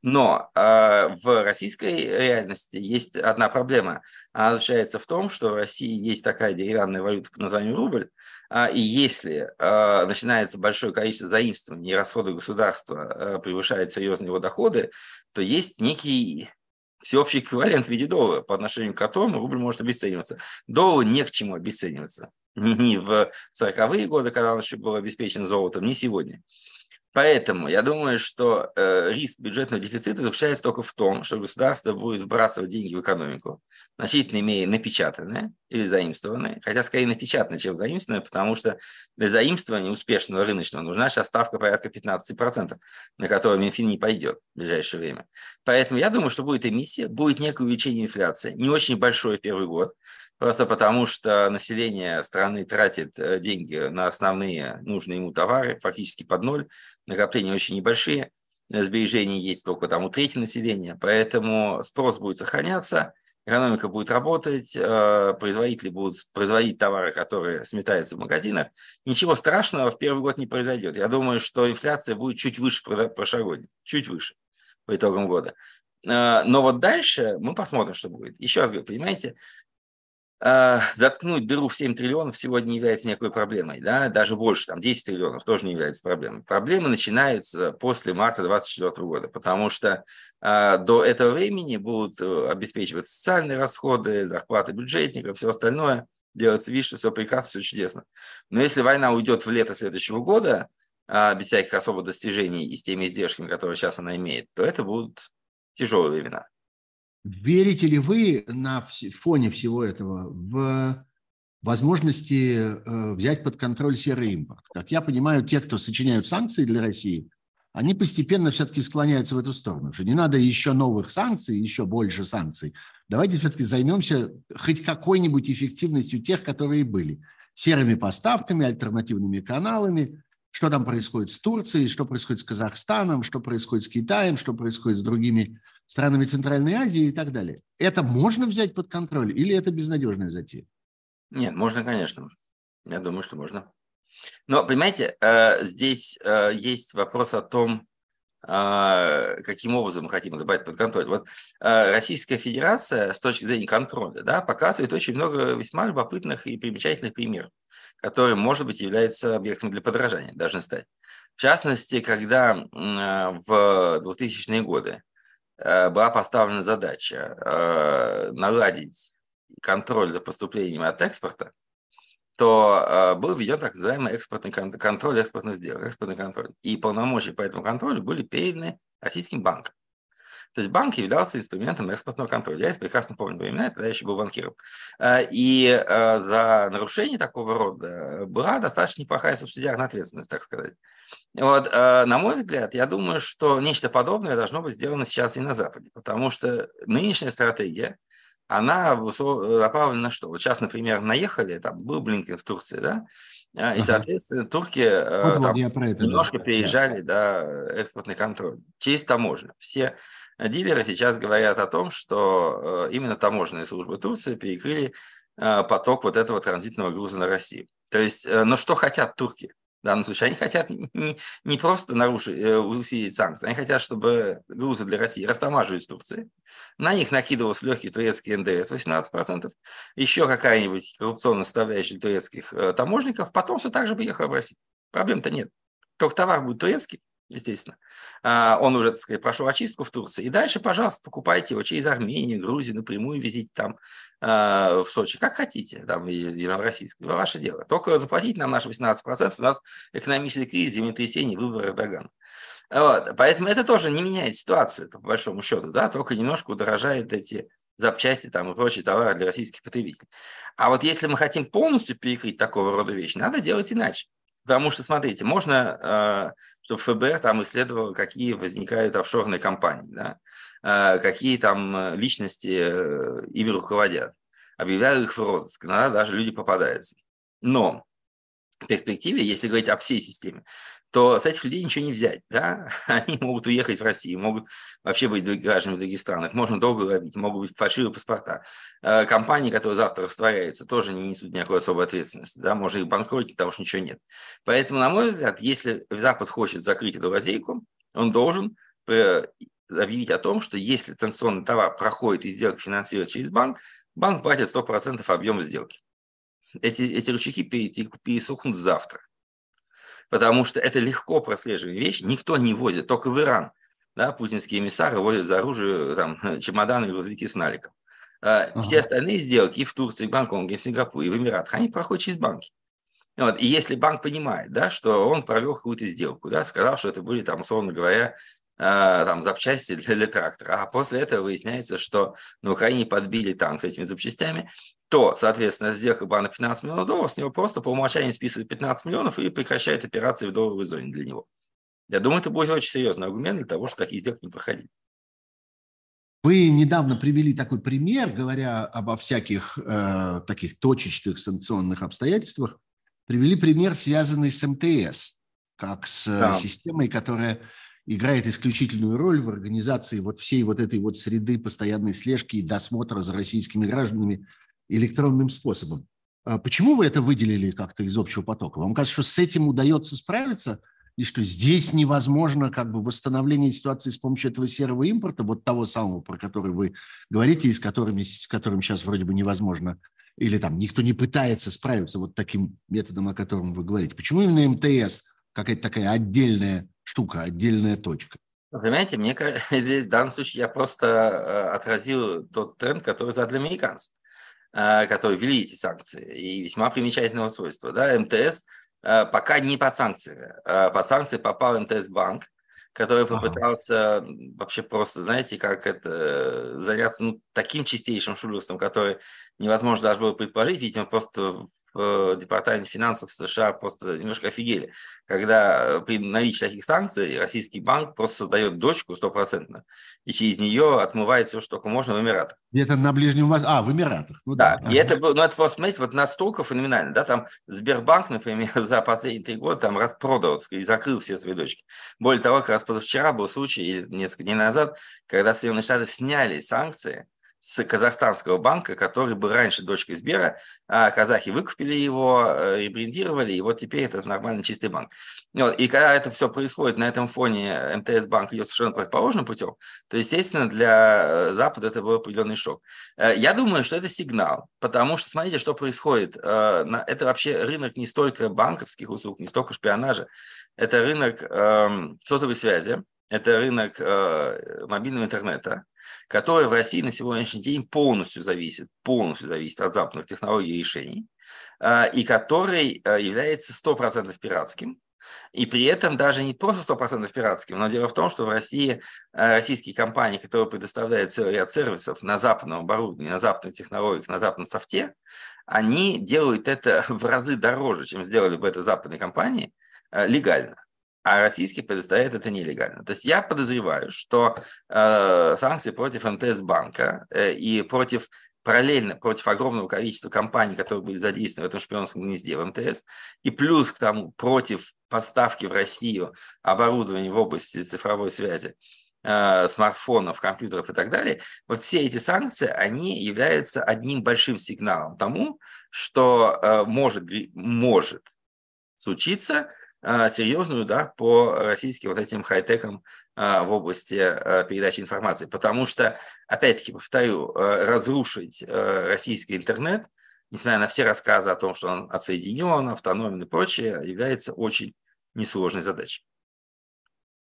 Но э, в российской реальности есть одна проблема. Она заключается в том, что в России есть такая деревянная валюта под названием рубль, э, и если э, начинается большое количество заимствований и расходы государства э, превышают серьезные его доходы, то есть некий всеобщий эквивалент в виде доллара, по отношению к которому рубль может обесцениваться. Доллар не к чему обесцениваться. Ни, в 40-е годы, когда он еще был обеспечен золотом, ни сегодня. Поэтому я думаю, что э, риск бюджетного дефицита заключается только в том, что государство будет вбрасывать деньги в экономику, значительно имея напечатанные или заимствованные, хотя скорее напечатанные, чем заимствованные, потому что для заимствования успешного рыночного нужна сейчас ставка порядка 15%, на которую Минфин не пойдет в ближайшее время. Поэтому я думаю, что будет эмиссия, будет некое увеличение инфляции, не очень большое в первый год, Просто потому, что население страны тратит э, деньги на основные нужные ему товары, фактически под ноль, накопления очень небольшие, сбережения есть только там у трети населения, поэтому спрос будет сохраняться, экономика будет работать, э, производители будут производить товары, которые сметаются в магазинах. Ничего страшного в первый год не произойдет. Я думаю, что инфляция будет чуть выше прошлогодней, чуть выше по итогам года. Э, но вот дальше мы посмотрим, что будет. Еще раз говорю, понимаете, заткнуть дыру в 7 триллионов сегодня не является никакой проблемой, да, даже больше, там 10 триллионов тоже не является проблемой. Проблемы начинаются после марта 2024 года, потому что э, до этого времени будут э, обеспечивать социальные расходы, зарплаты бюджетников, все остальное, делается вид, что все прекрасно, все чудесно. Но если война уйдет в лето следующего года, без всяких особых достижений и с теми издержками, которые сейчас она имеет, то это будут тяжелые времена. Верите ли вы на фоне всего этого в возможности э, взять под контроль серый импорт? Как я понимаю, те, кто сочиняют санкции для России, они постепенно все-таки склоняются в эту сторону, что не надо еще новых санкций, еще больше санкций. Давайте все-таки займемся хоть какой-нибудь эффективностью тех, которые были. Серыми поставками, альтернативными каналами, что там происходит с Турцией, что происходит с Казахстаном, что происходит с Китаем, что происходит с другими странами Центральной Азии и так далее. Это можно взять под контроль или это безнадежная затея? Нет, можно, конечно. Я думаю, что можно. Но, понимаете, э, здесь э, есть вопрос о том, э, каким образом мы хотим брать под контроль. Вот Российская Федерация с точки зрения контроля да, показывает очень много весьма любопытных и примечательных примеров, которые, может быть, являются объектом для подражания, должны стать. В частности, когда в 2000-е годы была поставлена задача наладить контроль за поступлениями от экспорта, то э, был введен так называемый экспортный контроль экспортных сделок, экспортный контроль. И полномочия по этому контролю были переданы российским банкам. То есть банк являлся инструментом экспортного контроля. Я это прекрасно помню времена, я еще был банкиром. Э, и э, за нарушение такого рода была достаточно неплохая субсидиарная ответственность, так сказать. Вот, на мой взгляд, я думаю, что нечто подобное должно быть сделано сейчас и на Западе, потому что нынешняя стратегия – она направлена на что? Вот сейчас, например, наехали, там был Блинкен в Турции, да, а, и, соответственно, турки э, вот, там, вот это, немножко да. переезжали, да. да, экспортный контроль через таможню. Все дилеры сейчас говорят о том, что э, именно таможенные службы Турции перекрыли э, поток вот этого транзитного груза на Россию. То есть, но что хотят турки? В данном случае. Они хотят не, не просто нарушить, э, усилить санкции, они хотят, чтобы грузы для России растамаживались в Турции. На них накидывался легкий турецкий НДС 18%, еще какая-нибудь коррупционная составляющая турецких э, таможников, потом все так же поехало в Россию. Проблем-то нет. Только товар будет турецкий, естественно. А, он уже, так сказать, прошел очистку в Турции. И дальше, пожалуйста, покупайте его через Армению, Грузию, напрямую везите там а, в Сочи, как хотите, там, и, и Новороссийск. Ваше дело. Только заплатите нам наши 18%, у нас экономический кризис, землетрясение, выборы Эрдогана. Вот. Поэтому это тоже не меняет ситуацию, по большому счету, да, только немножко удорожает эти запчасти там, и прочие товары для российских потребителей. А вот если мы хотим полностью перекрыть такого рода вещи, надо делать иначе. Потому что, смотрите, можно, а, чтобы ФБР там исследовало, какие возникают офшорные компании, да, а, какие там э, личности э, ими руководят, объявляют их в розыск, иногда даже люди попадаются. Но перспективе, если говорить о всей системе, то с этих людей ничего не взять. Да? Они могут уехать в Россию, могут вообще быть гражданами других стран, их можно долго ловить, могут быть фальшивые паспорта. Э, компании, которые завтра растворяются, тоже не несут никакой особой ответственности. Да? Можно их банкротить, потому что ничего нет. Поэтому, на мой взгляд, если Запад хочет закрыть эту лазейку, он должен э, объявить о том, что если санкционный товар проходит и сделка финансируется через банк, банк платит 100% объема сделки. Эти, эти рычаги пересохнут завтра потому что это легко прослеживаемая вещь, никто не возит, только в Иран. Да, путинские эмиссары возят за оружие там, чемоданы и грузовики с наликом. А, ага. Все остальные сделки и в Турции, и в Гонконге, и в Сингапуре, и в Эмиратах, они проходят через банки. Вот. И если банк понимает, да, что он провел какую-то сделку, да, сказал, что это были, там, условно говоря, Э, там, запчасти для, для трактора, а после этого выясняется, что на Украине подбили танк с этими запчастями, то, соответственно, сделка была на 15 миллионов долларов, с него просто по умолчанию списывают 15 миллионов и прекращает операции в долларовой зоне для него. Я думаю, это будет очень серьезный аргумент для того, чтобы такие сделки не проходили. Вы недавно привели такой пример, говоря обо всяких э, таких точечных санкционных обстоятельствах, привели пример, связанный с МТС, как с да. системой, которая играет исключительную роль в организации вот всей вот этой вот среды постоянной слежки и досмотра за российскими гражданами электронным способом. А почему вы это выделили как-то из общего потока? Вам кажется, что с этим удается справиться, и что здесь невозможно как бы восстановление ситуации с помощью этого серого импорта, вот того самого, про который вы говорите, и с, которыми, с которым сейчас вроде бы невозможно, или там никто не пытается справиться вот таким методом, о котором вы говорите. Почему именно МТС какая-то такая отдельная штука, отдельная точка. Понимаете, мне здесь в данном случае я просто э, отразил тот тренд, который задали американцы, которые ввели эти санкции, и весьма примечательного свойства. Да? МТС пока не под санкциями. Под санкции попал МТС-банк, который попытался ага. вообще просто, знаете, как это, заняться ну, таким чистейшим шулерством, который невозможно даже было предположить, видимо, просто в департаменте финансов США просто немножко офигели, когда при наличии таких санкций российский банк просто создает дочку стопроцентно и через нее отмывает все, что только можно в Эмиратах. Где-то на Ближнем Востоке, а, в Эмиратах. Ну, да, да. и это, ну, это просто, смотрите, вот настолько феноменально, да, там Сбербанк, например, за последние три года там распродал и закрыл все свои дочки. Более того, как раз позавчера был случай, несколько дней назад, когда Соединенные Штаты сняли санкции, с казахстанского банка, который был раньше дочкой Сбера, а казахи выкупили его, э, ребрендировали, и вот теперь это нормальный чистый банк. И когда это все происходит на этом фоне, МТС банк идет совершенно противоположным путем, то, естественно, для э, Запада это был определенный шок. Э, я думаю, что это сигнал, потому что смотрите, что происходит. Это вообще рынок не столько банковских услуг, не столько шпионажа, это рынок эм, сотовой связи, это рынок мобильного интернета, который в России на сегодняшний день полностью зависит, полностью зависит от западных технологий и решений, а, и который а, является 100% пиратским, и при этом даже не просто 100% пиратским, но дело в том, что в России а, российские компании, которые предоставляют целый ряд сервисов на западном оборудовании, на западных технологиях, на западном софте, они делают это в разы дороже, чем сделали бы это западные компании легально а российский предоставляет это нелегально. То есть я подозреваю, что э, санкции против МТС банка э, и против параллельно против огромного количества компаний, которые были задействованы в этом шпионском гнезде в МТС, и плюс к тому против поставки в Россию оборудования в области цифровой связи, э, смартфонов, компьютеров и так далее, вот все эти санкции, они являются одним большим сигналом тому, что э, может, может случиться а, серьезный удар по российским вот этим хай-текам а, в области а, передачи информации. Потому что, опять-таки, повторю, разрушить российский интернет, несмотря на все рассказы о том, что он отсоединен, автономен и прочее, является очень несложной задачей.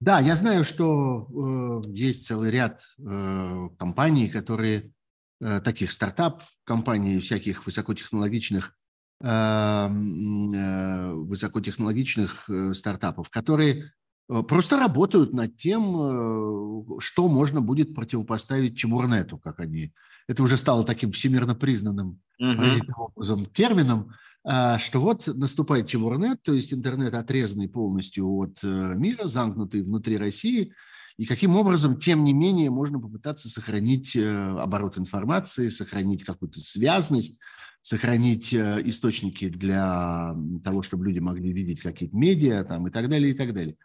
Да, я знаю, что э, есть целый ряд э, компаний, которые э, таких стартап-компаний, всяких высокотехнологичных высокотехнологичных э, стартапов, которые э, просто работают над тем, что можно будет противопоставить Чемурнету, как они. Это уже стало таким всемирно признанным uh-huh. образом термином, а, что вот наступает Чемурнет, то есть интернет отрезанный полностью от мира, замкнутый внутри России, и каким образом, тем не менее, можно попытаться сохранить оборот информации, сохранить какую-то связность, сохранить э, источники для того, чтобы люди могли видеть какие-то медиа там, и так далее, и так далее.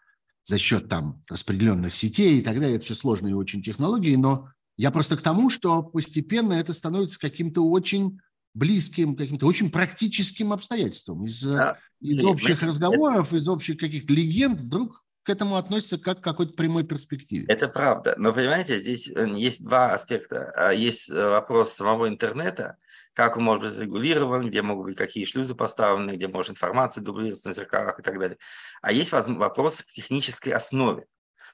За счет там распределенных сетей и так далее. Это все сложные очень технологии, но я просто к тому, что постепенно это становится каким-то очень близким, каким-то очень практическим обстоятельством. Из, да. из общих разговоров, из общих каких-то легенд вдруг к этому относится как к какой-то прямой перспективе. Это правда. Но, понимаете, здесь э, есть два аспекта. А, есть вопрос самого интернета, как он может быть регулирован, где могут быть какие шлюзы поставлены, где может информация дублироваться на зеркалах и так далее. А есть вопрос к технической основе.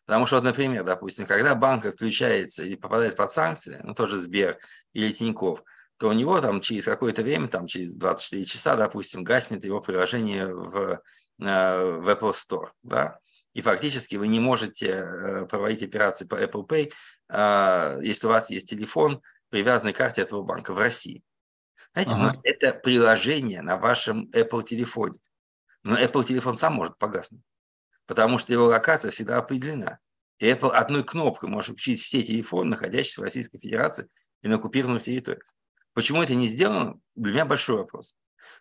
Потому что, вот, например, допустим, когда банк отключается и попадает под санкции, ну, тоже Сбер или Тиньков, то у него там через какое-то время, там через 24 часа, допустим, гаснет его приложение в, э, в Apple Store, да, и фактически вы не можете э, проводить операции по Apple Pay, э, если у вас есть телефон, привязанный к карте этого банка в России. Знаете, ага. ну, это приложение на вашем Apple телефоне. Но Apple телефон сам может погаснуть, потому что его локация всегда определена. И Apple одной кнопкой может включить все телефоны, находящиеся в Российской Федерации и на оккупированных территориях. Почему это не сделано, для меня большой вопрос.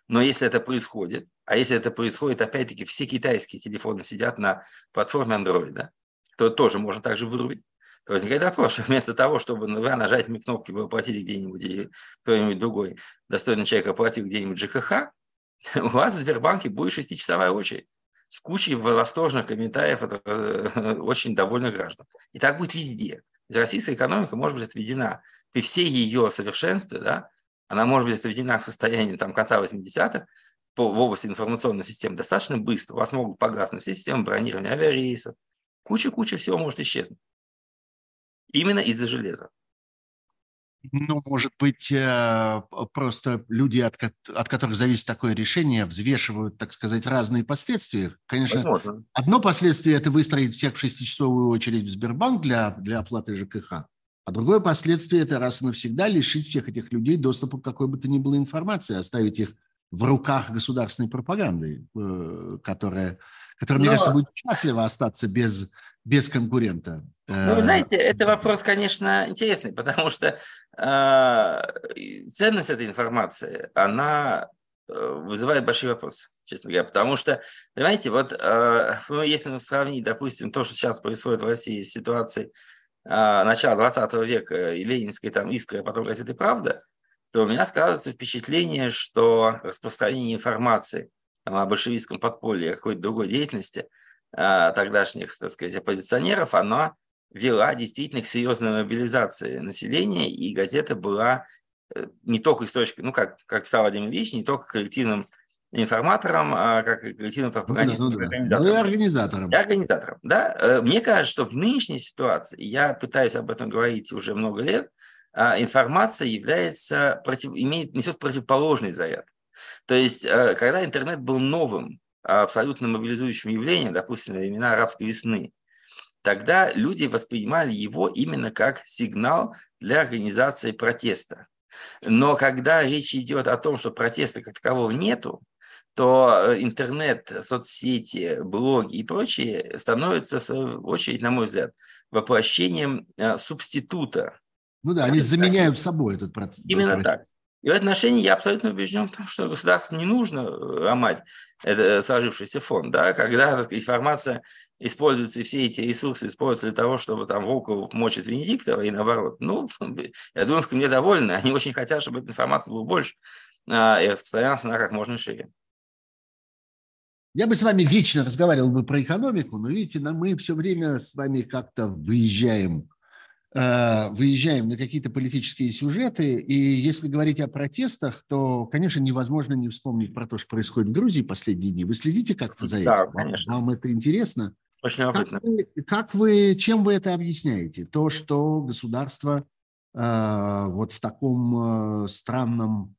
Но если это происходит, а если это происходит, опять-таки, все китайские телефоны сидят на платформе Android, да, то тоже можно также вырубить возникает вопрос, что вместо того, чтобы вы нажатиями кнопки вы оплатили где-нибудь или кто-нибудь другой достойный человек оплатил где-нибудь ЖКХ, у вас в Сбербанке будет шестичасовая очередь с кучей восторженных комментариев от э, очень довольных граждан. И так будет везде. Российская экономика может быть отведена при всей ее совершенстве, да, она может быть отведена к состоянию там, конца 80-х по, в области информационной системы достаточно быстро. У вас могут погаснуть все системы бронирования авиарейсов. Куча-куча всего может исчезнуть. Именно из-за железа. Ну, может быть, э, просто люди, от, от которых зависит такое решение, взвешивают, так сказать, разные последствия. Конечно, Возможно. одно последствие – это выстроить всех в шестичасовую очередь в Сбербанк для, для оплаты ЖКХ. А другое последствие – это раз и навсегда лишить всех этих людей доступа к какой бы то ни было информации, оставить их в руках государственной пропаганды, э, которая, которая Но... мне кажется, будет счастлива остаться без без конкурента? Ну, вы знаете, это вопрос, конечно, интересный, потому что э, ценность этой информации, она э, вызывает большие вопросы, честно говоря, потому что, понимаете, вот э, ну, если сравнить, допустим, то, что сейчас происходит в России с ситуацией э, начала 20 века и ленинской там искры, а потом газеты «Правда», то у меня складывается впечатление, что распространение информации там, о большевистском подполье, какой-то другой деятельности – тогдашних, так сказать, оппозиционеров, она вела действительно к серьезной мобилизации населения, и газета была э, не только источником, ну, как, как писал Владимир Ильич, не только коллективным информатором, а как коллективным пропагандистом, ну, да, ну, да. организатором. Ну, и организатором. И организатором, да. Э, мне кажется, что в нынешней ситуации, я пытаюсь об этом говорить уже много лет, а, информация является, против, имеет, несет противоположный заряд. То есть, э, когда интернет был новым, абсолютно мобилизующим явлением, допустим, времена арабской весны, тогда люди воспринимали его именно как сигнал для организации протеста. Но когда речь идет о том, что протеста как такового нету, то э, интернет, соцсети, блоги и прочее становятся, в свою очередь, на мой взгляд, воплощением э, субститута. Ну да, они заменяют собой этот процесс. Именно так. И в отношении я абсолютно убежден в том, что государству не нужно э, ломать это э, сложившийся фонд. Да? Когда информация используется, все эти ресурсы используются для того, чтобы там Волков мочит Венедиктова и наоборот. Ну, я думаю, в Кремле довольны. Они очень хотят, чтобы эта информация была больше а, и распространялась она как можно шире. Я бы с вами вечно разговаривал бы про экономику, но видите, мы все время с вами как-то выезжаем выезжаем на какие-то политические сюжеты, и если говорить о протестах, то, конечно, невозможно не вспомнить про то, что происходит в Грузии последние дни. Вы следите как-то за этим? Да, конечно. Вам это интересно? Очень любопытно. Как вы, как вы, чем вы это объясняете? То, что государство э, вот в таком э, странном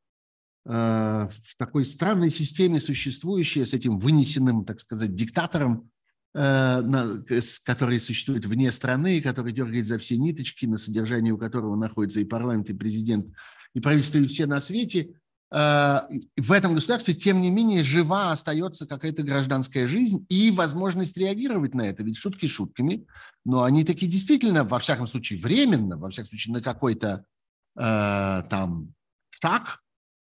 э, в такой странной системе существующее с этим вынесенным, так сказать, диктатором, Э, который существует вне страны, который дергает за все ниточки, на содержании у которого находится и парламент, и президент, и правительство, и все на свете, э, в этом государстве, тем не менее, жива остается какая-то гражданская жизнь и возможность реагировать на это. Ведь шутки шутками, но они такие действительно, во всяком случае, временно, во всяком случае, на какой-то э, там шаг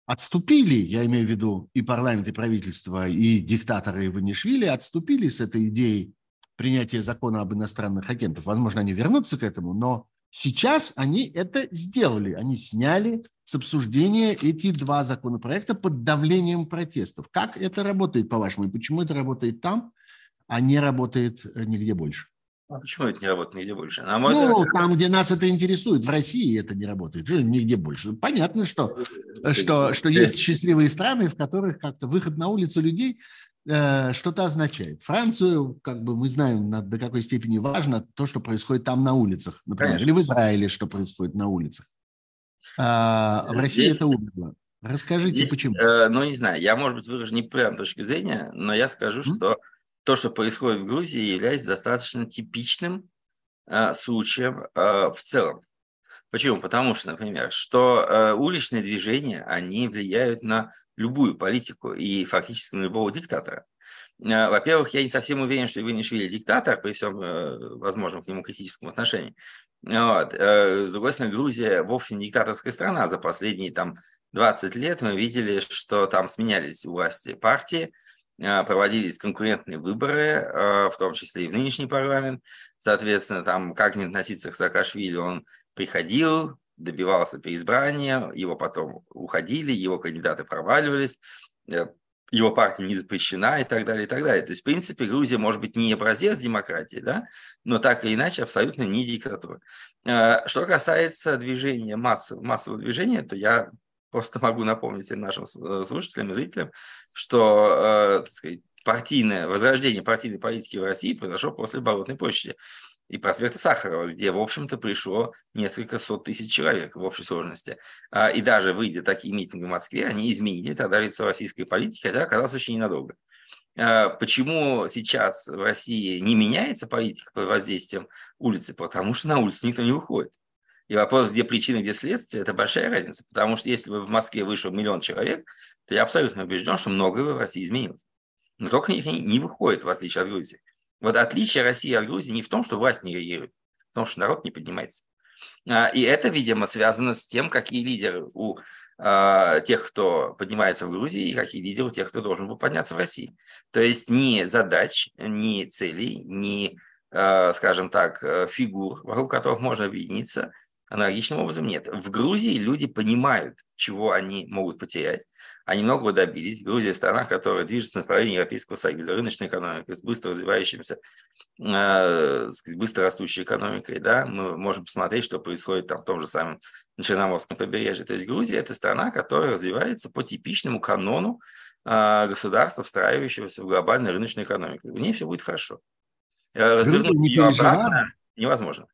отступили, я имею в виду и парламент, и правительство, и диктаторы Иванишвили отступили с этой идеей принятия закона об иностранных агентах. Возможно, они вернутся к этому, но сейчас они это сделали. Они сняли с обсуждения эти два законопроекта под давлением протестов. Как это работает, по-вашему, и почему это работает там, а не работает э, нигде больше? А почему это не работает нигде больше? На мой ну, взгляд, там, где нас это интересует, в России это не работает, нигде больше. Понятно, что, что, что есть счастливые страны, в которых как-то выход на улицу людей э, что-то означает. Францию, как бы мы знаем, на, до какой степени важно то, что происходит там на улицах, например, Конечно. или в Израиле, что происходит на улицах. А, в России Здесь... это умерло. Расскажите, Здесь, почему. Э, ну, не знаю, я, может быть, выражу не прям точки зрения, но я скажу, mm-hmm. что то, что происходит в Грузии, является достаточно типичным э, случаем э, в целом. Почему? Потому что, например, что э, уличные движения, они влияют на любую политику и фактически на любого диктатора. Во-первых, я не совсем уверен, что Иванишвили диктатор при всем э, возможном к нему критическом отношении. Вот. Э, с другой стороны, Грузия вовсе не диктаторская страна. За последние там, 20 лет мы видели, что там сменялись власти партии, проводились конкурентные выборы, а, в том числе и в нынешний парламент. Соответственно, там, как не относиться к Саакашвили, он приходил, добивался переизбрания, его потом уходили, его кандидаты проваливались, э, его партия не запрещена и так далее, и так далее. То есть, в принципе, Грузия может быть не образец демократии, да, но так или иначе абсолютно не диктатура. А, что касается движения, масс, массового движения, то я Просто могу напомнить всем нашим э, слушателям и зрителям, что э, так сказать, партийное, возрождение партийной политики в России произошло после Болотной площади. и проспекта Сахарова, где, в общем-то, пришло несколько сот тысяч человек в общей сложности. А, и даже выйдя такие митинги в Москве, они изменили тогда лицо российской политики, хотя оказалось очень ненадолго. А, почему сейчас в России не меняется политика под воздействием улицы? Потому что на улицу никто не выходит. И вопрос, где причина, где следствие, это большая разница. Потому что если бы в Москве вышел миллион человек, то я абсолютно убежден, что многое в России изменилось. Но только их не выходит, в отличие от Грузии. Вот отличие России от Грузии не в том, что власть не реагирует, а в том, что народ не поднимается. А, и это, видимо, связано с тем, какие лидеры у а, тех, кто поднимается в Грузии, и какие лидеры у тех, кто должен был подняться в России. То есть ни задач, ни целей, ни, скажем так, э, фигур, вокруг которых можно объединиться – аналогичным образом нет. В Грузии люди понимают, чего они могут потерять. Они многого добились. Грузия – страна, которая движется в направлении Европейского Союза, рыночной экономикой, с быстро развивающимся, э, быстро растущей экономикой. Да? Мы можем посмотреть, что происходит там в том же самом на Черноморском побережье. То есть Грузия – это страна, которая развивается по типичному канону э, государства, встраивающегося в глобальную рыночную экономику. У нее все будет хорошо. Э, развернуть ее обратно невозможно.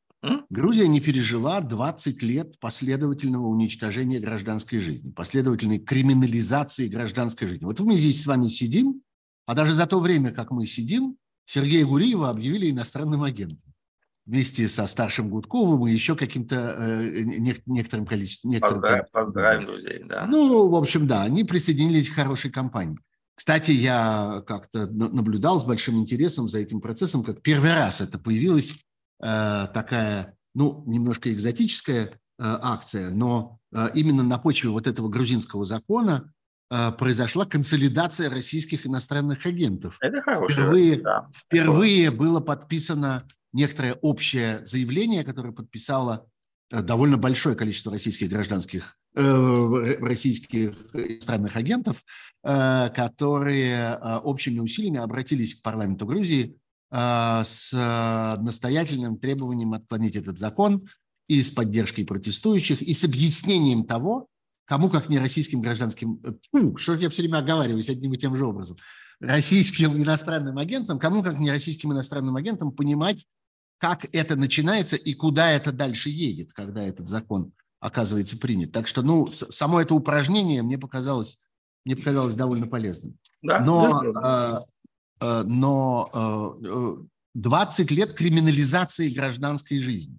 Грузия не пережила 20 лет последовательного уничтожения гражданской жизни, последовательной криминализации гражданской жизни. Вот мы здесь с вами сидим, а даже за то время, как мы сидим, Сергея Гуриева объявили иностранным агентом вместе со старшим Гудковым и еще каким-то э, некоторым количеством. Некоторым Поздрав, количеством. Поздравим друзей, да. Ну, в общем, да, они присоединились к хорошей компании. Кстати, я как-то наблюдал с большим интересом за этим процессом, как первый раз это появилось такая, ну, немножко экзотическая э, акция, но э, именно на почве вот этого грузинского закона произошла консолидация российских иностранных агентов. Это хорошее. Впервые, да. впервые было подписано некоторое общее заявление, которое подписало довольно большое количество российских гражданских, э, российских иностранных агентов, э, которые э, общими усилиями обратились к парламенту Грузии с настоятельным требованием отклонить этот закон и с поддержкой протестующих, и с объяснением того, кому как не российским гражданским, фу, что же я все время оговариваюсь одним и тем же образом, российским иностранным агентам, кому как не российским иностранным агентам понимать, как это начинается и куда это дальше едет, когда этот закон оказывается принят. Так что, ну, само это упражнение мне показалось, мне показалось довольно полезным. Да, Но да, Э, но 20 э, э, лет криминализации гражданской жизни,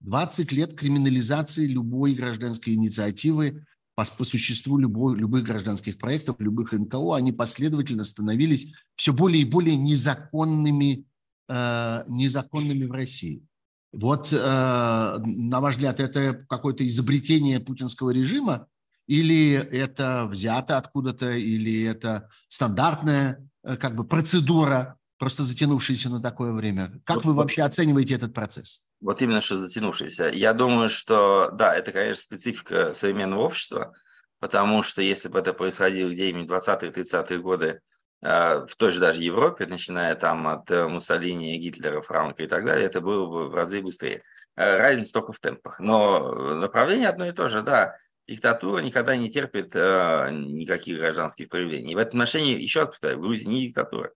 20 лет криминализации любой гражданской инициативы, по, по существу любой, любых гражданских проектов, любых НКО, они последовательно становились все более и более незаконными, э, незаконными в России. Вот, э, на ваш взгляд, это какое-то изобретение путинского режима, или это взято откуда-то, или это стандартная Э, как бы процедура, просто затянувшаяся на такое время. Как вот, вы вообще оцениваете этот процесс? Вот именно что затянувшийся. Я думаю, что да, это, конечно, специфика современного общества, потому что если бы это происходило где-нибудь 20-30-е годы э, в той же даже Европе, начиная там от э, Муссолини, Гитлера, Франка и так далее, это было бы в разы быстрее. Разница только в темпах. Но направление одно и то же, да диктатура никогда не терпит э, никаких гражданских проявлений. В этом отношении, еще раз повторяю, в Грузии не диктатура.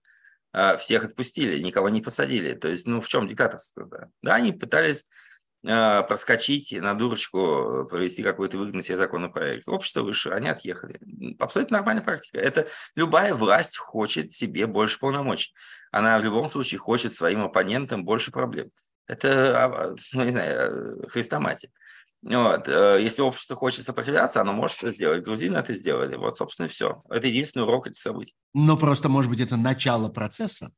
Э, всех отпустили, никого не посадили. То есть, ну, в чем диктаторство? Да, да они пытались э, проскочить на дурочку, провести какой-то выгодный себе законопроект. Общество выше, они отъехали. Абсолютно нормальная практика. Это любая власть хочет себе больше полномочий. Она в любом случае хочет своим оппонентам больше проблем. Это, а, ну, не знаю, э, хрестоматия. Вот. Э, если общество хочет сопротивляться, оно может это сделать. Грузины это сделали. Вот, собственно, и все. Это единственный урок этих событий. Но просто, может быть, это начало процесса?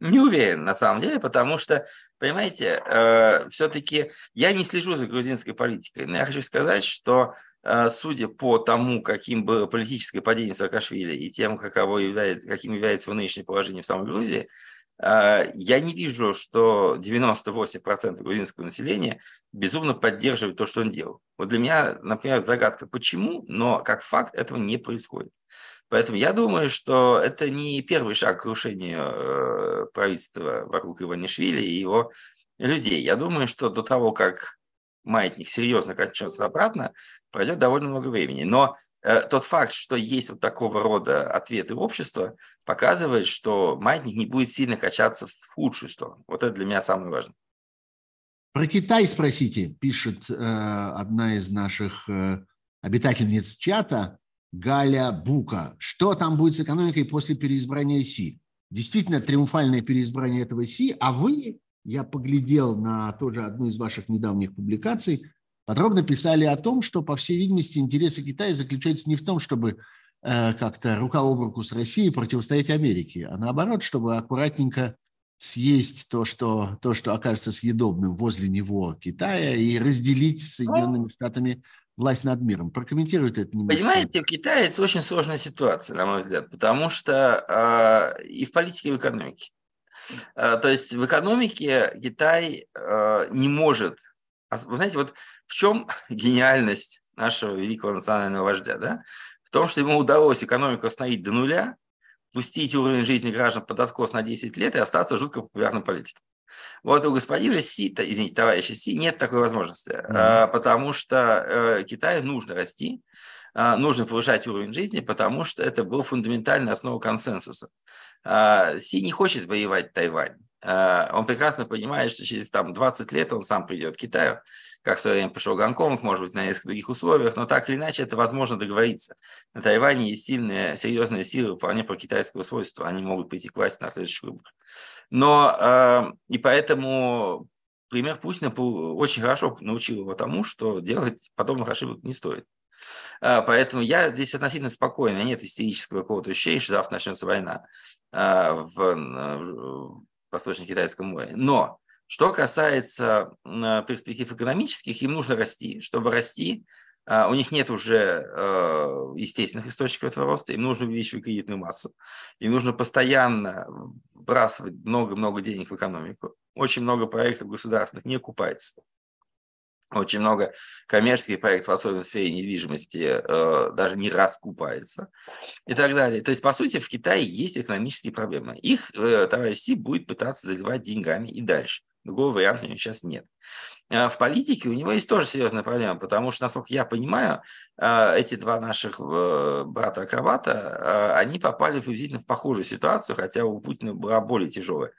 Не уверен, на самом деле, потому что, понимаете, э, все-таки я не слежу за грузинской политикой, но я хочу сказать, что э, судя по тому, каким было политическое падение Саакашвили и тем, каково является, каким является его нынешнее положение в самой Грузии, я не вижу, что 98% грузинского населения безумно поддерживает то, что он делал. Вот для меня, например, загадка, почему, но как факт этого не происходит. Поэтому я думаю, что это не первый шаг к крушению э, правительства вокруг Иванишвили и его людей. Я думаю, что до того, как маятник серьезно качнется обратно, пройдет довольно много времени. Но Э, тот факт, что есть вот такого рода ответы общества, показывает, что маятник не будет сильно качаться в худшую сторону. Вот это для меня самое важное. Про Китай спросите, пишет э, одна из наших э, обитательниц чата Галя Бука. Что там будет с экономикой после переизбрания Си? Действительно, триумфальное переизбрание этого Си, а вы, я поглядел на тоже одну из ваших недавних публикаций, подробно писали о том, что, по всей видимости, интересы Китая заключаются не в том, чтобы э, как-то рука об руку с Россией противостоять Америке, а наоборот, чтобы аккуратненько съесть то, что, то, что окажется съедобным возле него Китая, и разделить с Соединенными Штатами власть над миром. Прокомментируйте это немного. Понимаете, в Китае это очень сложная ситуация, на мой взгляд, потому что э, и в политике, и в экономике. Э, то есть в экономике Китай э, не может... Вы знаете, вот в чем гениальность нашего великого национального вождя, да? В том, что ему удалось экономику остановить до нуля, пустить уровень жизни граждан под откос на 10 лет и остаться жутко популярным политиком. Вот у господина Си, извините, товарища Си, нет такой возможности, mm-hmm. потому что э, Китаю нужно расти, а, нужно повышать уровень жизни, потому что это был фундаментальная основа консенсуса. А, Си не хочет воевать Тайвань. Он прекрасно понимает, что через там, 20 лет он сам придет к Китаю, как в свое время пошел Гонконг, может быть, на несколько других условиях, но так или иначе это возможно договориться. На Тайване есть сильные, серьезные силы, вполне по китайского свойства, они могут прийти к власти на следующих выборах. Но э, и поэтому пример Путина очень хорошо научил его тому, что делать подобных ошибок не стоит. Э, поэтому я здесь относительно спокойно, нет истерического какого-то ощущения, что завтра начнется война э, в, в Восточно-Китайском море. Но что касается перспектив экономических, им нужно расти. Чтобы расти, а, у них нет уже э, естественных источников этого роста, им нужно увеличивать кредитную массу. Им нужно постоянно вбрасывать много-много денег в экономику. Очень много проектов государственных не окупается. Очень много коммерческих проектов, особенно в сфере недвижимости, э, даже не раскупается и так далее. То есть, по сути, в Китае есть экономические проблемы. Их э, товарищ Си будет пытаться заливать деньгами и дальше. Другого варианта у него сейчас нет. А в политике у него есть тоже серьезная проблема, потому что, насколько я понимаю, а, эти два наших э, брата-акробата, а, они попали приблизительно в похожую ситуацию, хотя у Путина была более тяжелая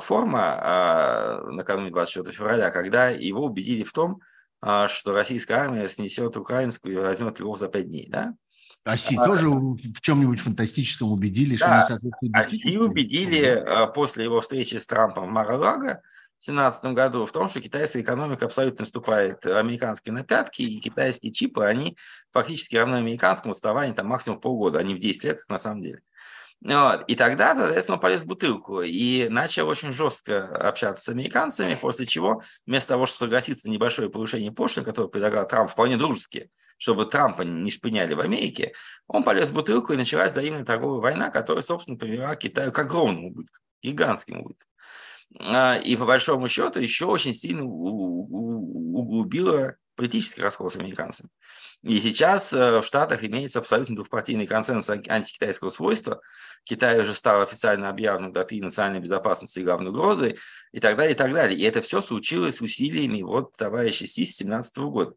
форма накануне 24 февраля, когда его убедили в том, что российская армия снесет украинскую и возьмет Львов за пять дней. Да? Оси а, тоже в чем-нибудь фантастическом убедили, да, что не соответствует Оси убедили после его встречи с Трампом в Маралага, 2017 году в том, что китайская экономика абсолютно наступает американские на пятки, и китайские чипы, они фактически равны американскому отставанию там максимум полгода, а не в 10 лет, как на самом деле. Вот. И тогда, соответственно, он полез в бутылку и начал очень жестко общаться с американцами, после чего вместо того, чтобы согласиться на небольшое повышение пошлин, которое предлагал Трамп вполне дружески, чтобы Трампа не шпыняли в Америке, он полез в бутылку и началась взаимная торговая война, которая, собственно, привела Китаю к огромному убытку, гигантским убыткам. А, и по большому счету еще очень сильно углубила политический раскол с американцами. И сейчас э, в Штатах имеется абсолютно двухпартийный консенсус антикитайского свойства. Китай уже стал официально объявлен даты национальной безопасности и главной угрозой и так далее, и так далее. И это все случилось усилиями вот товарища Си с 2017 года.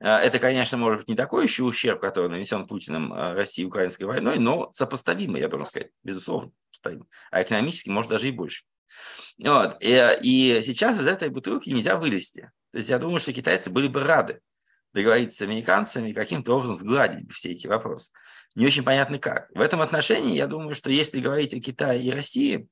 А, это, конечно, может быть не такой еще ущерб, который нанесен Путиным э, России украинской войной, но сопоставимый, я должен сказать, безусловно, сопоставимый. А экономически, может, даже и больше. Вот. И, и сейчас из этой бутылки нельзя вылезти. То есть я думаю, что китайцы были бы рады договориться с американцами и каким-то образом сгладить все эти вопросы. Не очень понятно как. В этом отношении я думаю, что если говорить о Китае и России,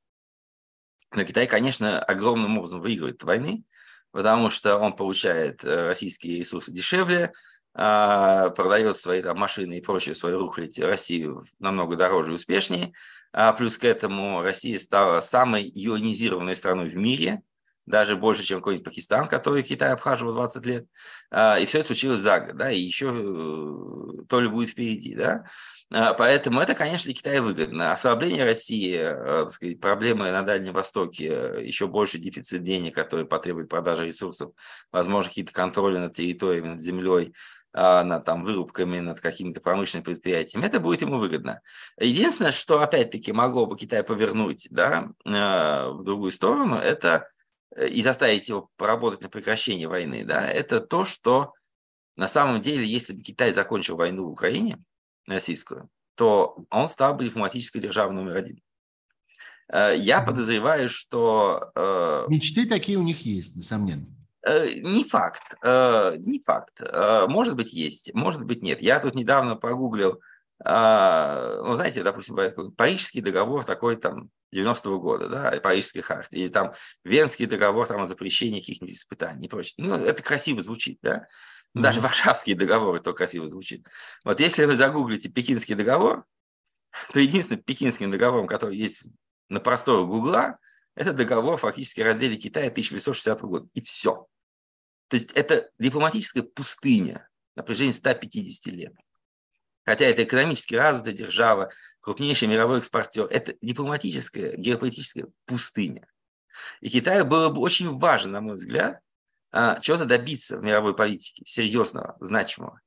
то Китай, конечно, огромным образом выигрывает войны, потому что он получает э, российские ресурсы дешевле, а, продает свои там, машины и прочую свою рухлядь Россию намного дороже и успешнее. А плюс к этому Россия стала самой ионизированной страной в мире, даже больше, чем какой-нибудь Пакистан, который Китай обхаживал 20 лет. А, и все это случилось за год, да, и еще э, то ли будет впереди, да. А, поэтому это, конечно, Китаю выгодно. Ослабление России, э, так сказать, проблемы на Дальнем Востоке, еще больше дефицит денег, который потребует продажи ресурсов, возможно, какие-то контроли над территориями, над землей, над там, вырубками, над какими-то промышленными предприятиями, это будет ему выгодно. Единственное, что опять-таки могло бы Китай повернуть да, а, в другую сторону, это э, и заставить его поработать на прекращение войны, да, это то, что на самом деле, если бы Китай закончил войну в Украине, российскую, то он стал бы дипломатической державой номер один. Я подозреваю, что... Мечты такие у них есть, несомненно. Не факт, не факт. Может быть, есть, может быть, нет. Я тут недавно погуглил, ну, знаете, допустим, Парижский договор такой там 90-го года, да, Парижской хартии, или там Венский договор там, о запрещении каких-нибудь испытаний и прочее. Ну, это красиво звучит, да. Даже mm-hmm. Варшавский договор то красиво звучит. Вот если вы загуглите Пекинский договор, то единственным пекинским договором, который есть на просторах Гугла, это договор фактически о разделе Китая 1860 года. И все. То есть это дипломатическая пустыня на протяжении 150 лет. Хотя это экономически развитая держава, крупнейший мировой экспортер. Это дипломатическая, геополитическая пустыня. И Китаю было бы очень важно, на мой взгляд, а, чего-то добиться в мировой политике, серьезного, значимого.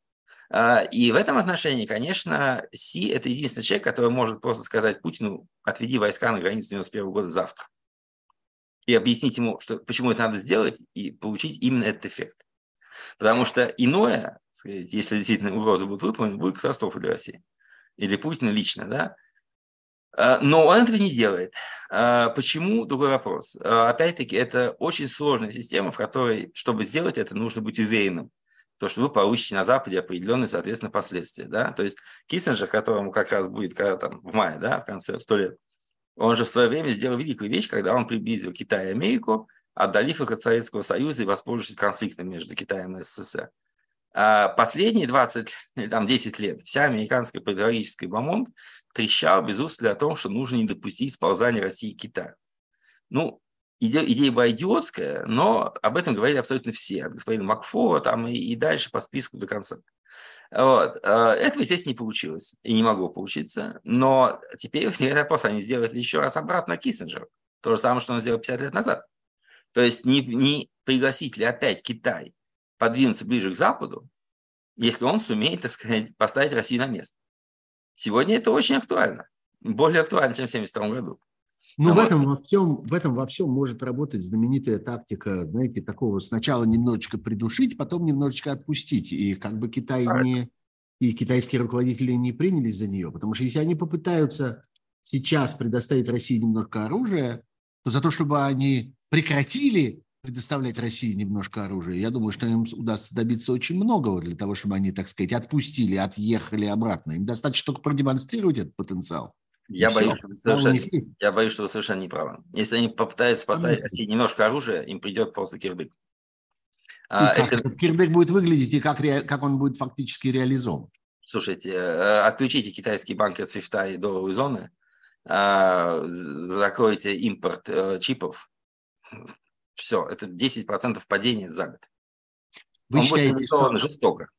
А, и в этом отношении, конечно, Си – это единственный человек, который может просто сказать Путину, отведи войска на границу 91 года завтра. И объяснить ему, что, почему это надо сделать, и получить именно этот эффект. Потому что иное, сказать, если действительно угрозы будут выполнены, будет катастрофа для России или Путина лично, да, а, но он этого не делает. А, почему? Другой вопрос. А, опять-таки, это очень сложная система, в которой, чтобы сделать это, нужно быть уверенным, то, что вы получите на Западе определенные, соответственно, последствия. Да? То есть Киссинджер, которому как раз будет когда там, в мае, да, в конце сто лет, он же в свое время сделал великую вещь, когда он приблизил Китай и Америку, отдалив их от Советского Союза и воспользовавшись конфликтом между Китаем и СССР. А последние 20, там 10 лет вся американская педагогическая бомонд трещала без устали о том, что нужно не допустить сползания России и Китая. Ну, идея, идея была идиотская, но об этом говорили абсолютно все, от господина Макфова там и, и дальше по списку до конца. Вот. А, этого, естественно, не получилось и не могло получиться, но теперь возникает вопрос, они сделали еще раз обратно Киссинджер. То же самое, что он сделал 50 лет назад. То есть не, не пригласить ли опять Китай подвинуться ближе к Западу, если он сумеет, так сказать, поставить Россию на место. Сегодня это очень актуально. Более актуально, чем в 1972 году. Ну, в этом, во всем, в этом во всем может работать знаменитая тактика, знаете, такого сначала немножечко придушить, потом немножечко отпустить. И как бы Китай не... И китайские руководители не принялись за нее. Потому что если они попытаются сейчас предоставить России немножко оружия, то за то, чтобы они прекратили предоставлять России немножко оружия, я думаю, что им удастся добиться очень многого для того, чтобы они, так сказать, отпустили, отъехали обратно. Им достаточно только продемонстрировать этот потенциал. Я боюсь, что вы совершенно, я боюсь, что вы совершенно не правы. Если они попытаются поставить России немножко оружия, им придет просто кирдык. А, как это... этот кирдык будет выглядеть и как, ре... как он будет фактически реализован? Слушайте, э, отключите китайские банки от свифта и долларовой зоны, а, закройте импорт э, чипов, все, это 10% падения за год. Вы Он считаете, будет что... жестоко.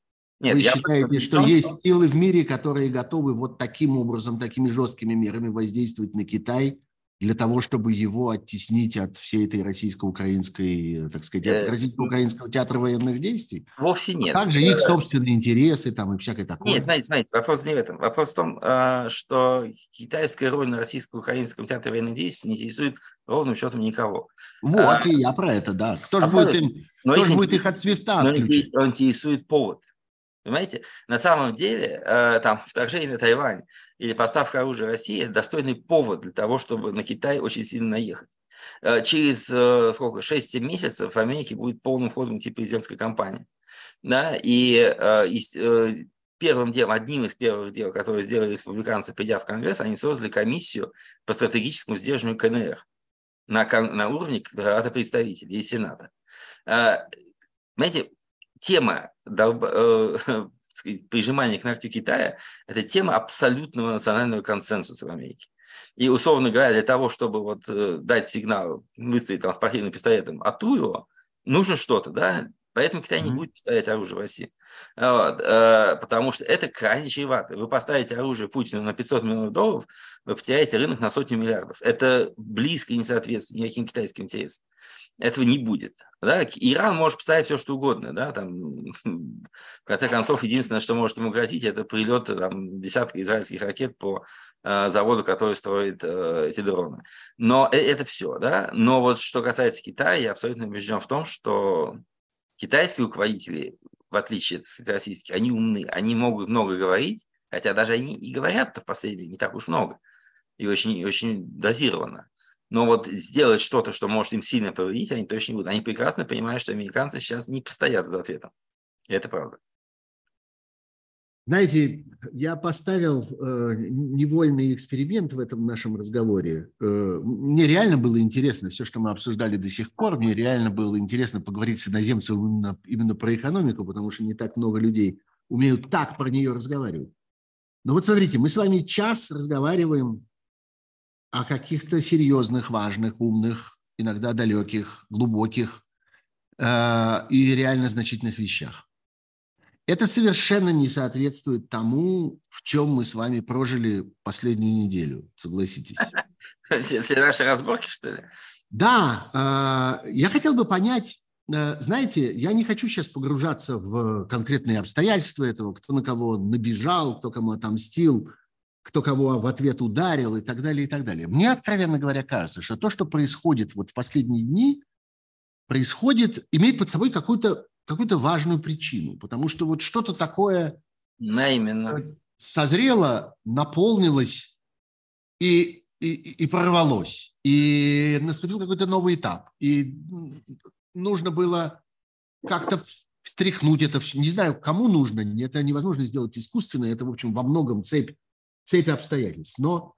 Нет, Вы считаете, что есть силы в мире, которые готовы вот таким образом, такими жесткими мерами воздействовать на Китай, для того, чтобы его оттеснить от всей этой российско-украинской, так сказать, от э, российско-украинского театра военных действий? Вовсе нет. А также их э, собственные интересы там и всякое такое. Нет, знаете, знаете, вопрос не в этом. Вопрос в том, э, что китайская роль на российско-украинском театре военных действий не интересует ровным счетом никого. Вот, а, и я про это, да. Кто же будет, им, кто же будет их от свифта но отключить? Интересует повод. Понимаете? На самом деле, там, вторжение на Тайвань или поставка оружия России – это достойный повод для того, чтобы на Китай очень сильно наехать. Э, через э, сколько, 6 месяцев в Америке будет полным ходом идти президентская кампания. Да? И, э, и первым делом, одним из первых дел, которые сделали республиканцы, придя в Конгресс, они создали комиссию по стратегическому сдерживанию КНР на, на уровне Рада представителей и Сената. Знаете, тема сказать, прижимание к ногтю Китая – это тема абсолютного национального консенсуса в Америке. И, условно говоря, для того, чтобы вот э, дать сигнал, выставить там спортивным пистолетом «ату его», нужно что-то, да, Поэтому Китай не будет поставить оружие в России. Вот, э, потому что это крайне чревато. Вы поставите оружие Путину на 500 миллионов долларов, вы потеряете рынок на сотню миллиардов. Это близко не соответствует никаким китайским интересам. Этого не будет. Да? Иран может поставить все, что угодно. Да? Там, в конце концов, единственное, что может ему грозить, это прилет там, десятка израильских ракет по э, заводу, который строит э, эти дроны. Но э, это все. Да? Но вот что касается Китая, я абсолютно убежден в том, что Китайские руководители, в отличие от российских, они умны, они могут много говорить, хотя даже они и говорят-то в последнее не так уж много, и очень, очень дозированно. Но вот сделать что-то, что может им сильно повредить, они точно не будут. Они прекрасно понимают, что американцы сейчас не постоят за ответом. И это правда. Знаете, я поставил э, невольный эксперимент в этом нашем разговоре. Э, мне реально было интересно все, что мы обсуждали до сих пор. Мне реально было интересно поговорить с иноземцем именно, именно про экономику, потому что не так много людей умеют так про нее разговаривать. Но вот смотрите, мы с вами час разговариваем о каких-то серьезных, важных, умных, иногда далеких, глубоких э, и реально значительных вещах. Это совершенно не соответствует тому, в чем мы с вами прожили последнюю неделю, согласитесь. Все наши разборки, что ли? Да, э, я хотел бы понять, э, знаете, я не хочу сейчас погружаться в конкретные обстоятельства этого, кто на кого набежал, кто кому отомстил, кто кого в ответ ударил и так далее, и так далее. Мне, откровенно говоря, кажется, что то, что происходит вот в последние дни, происходит, имеет под собой какую-то какую-то важную причину, потому что вот что-то такое да, именно. Э, созрело, наполнилось и, и, и прорвалось. И наступил какой-то новый этап. И нужно было как-то встряхнуть это все. Не знаю, кому нужно, это невозможно сделать искусственно, это, в общем, во многом цепь, цепь обстоятельств. Но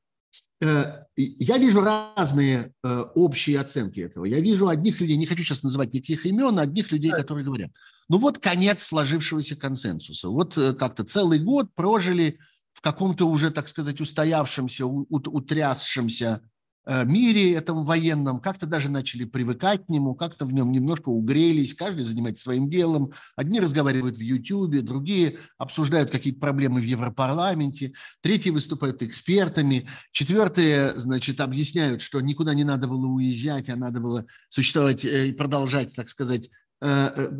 я вижу разные э, общие оценки этого. Я вижу одних людей, не хочу сейчас называть никаких имен, одних людей, которые говорят, ну вот конец сложившегося консенсуса. Вот э, как-то целый год прожили в каком-то уже, так сказать, устоявшемся, утрясшемся Э, мире этом военном, как-то даже начали привыкать к нему, как-то в нем немножко угрелись, каждый занимается своим делом. Одни разговаривают в Ютьюбе, другие обсуждают какие-то проблемы в Европарламенте, третьи выступают экспертами, четвертые, значит, объясняют, что никуда не надо было уезжать, а надо было существовать э, и продолжать, так сказать, э,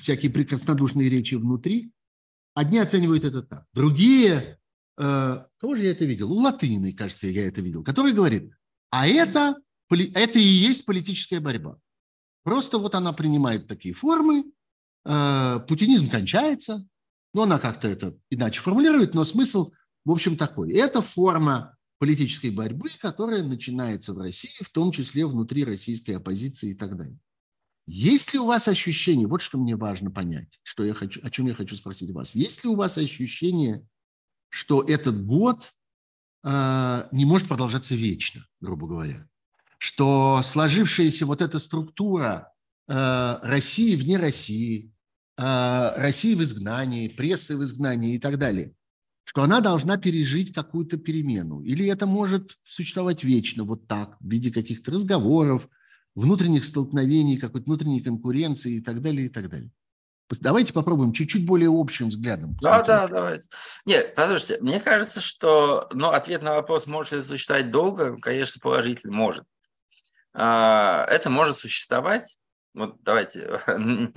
всякие прекраснодушные речи внутри. Одни оценивают это так, другие Кого же я это видел? У Латыны, кажется, я это видел, который говорит, а это, это и есть политическая борьба. Просто вот она принимает такие формы, э, путинизм кончается, но она как-то это иначе формулирует, но смысл, в общем, такой. Это форма политической борьбы, которая начинается в России, в том числе внутри российской оппозиции и так далее. Есть ли у вас ощущение, вот что мне важно понять, что я хочу, о чем я хочу спросить вас, есть ли у вас ощущение, что этот год не может продолжаться вечно, грубо говоря. Что сложившаяся вот эта структура э, России вне России, э, России в изгнании, прессы в изгнании и так далее, что она должна пережить какую-то перемену. Или это может существовать вечно вот так, в виде каких-то разговоров, внутренних столкновений, какой-то внутренней конкуренции и так далее, и так далее. Давайте попробуем чуть-чуть более общим взглядом. Да, да, давайте. Нет, послушайте, мне кажется, что ну, ответ на вопрос, может ли существовать долго, конечно, положительно может. А, это может существовать, вот давайте,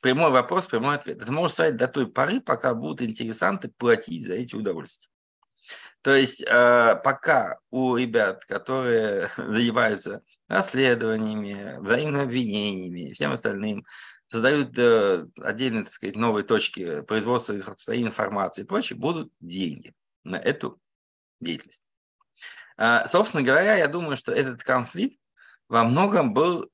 прямой вопрос, прямой ответ. Это может существовать до той поры, пока будут интересанты платить за эти удовольствия. То есть а, пока у ребят, которые занимаются расследованиями, взаимными обвинениями и всем остальным, создают э, отдельные, так сказать, новые точки производства информации и прочее, будут деньги на эту деятельность. А, собственно говоря, я думаю, что этот конфликт во многом был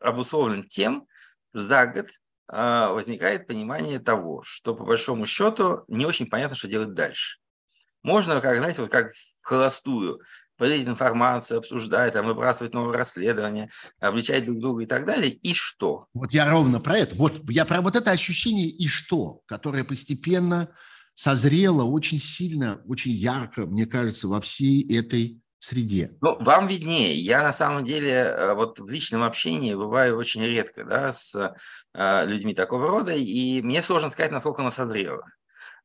обусловлен тем, что за год а, возникает понимание того, что по большому счету не очень понятно, что делать дальше. Можно, как, знаете, вот как в холостую поделить информацию, обсуждать, там, выбрасывать новые расследования, обличать друг друга и так далее. И что? Вот я ровно про это. Вот я про вот это ощущение «и что», которое постепенно созрело очень сильно, очень ярко, мне кажется, во всей этой среде. Ну, вам виднее. Я на самом деле э, вот в личном общении бываю очень редко да, с э, людьми такого рода, и мне сложно сказать, насколько оно созрело.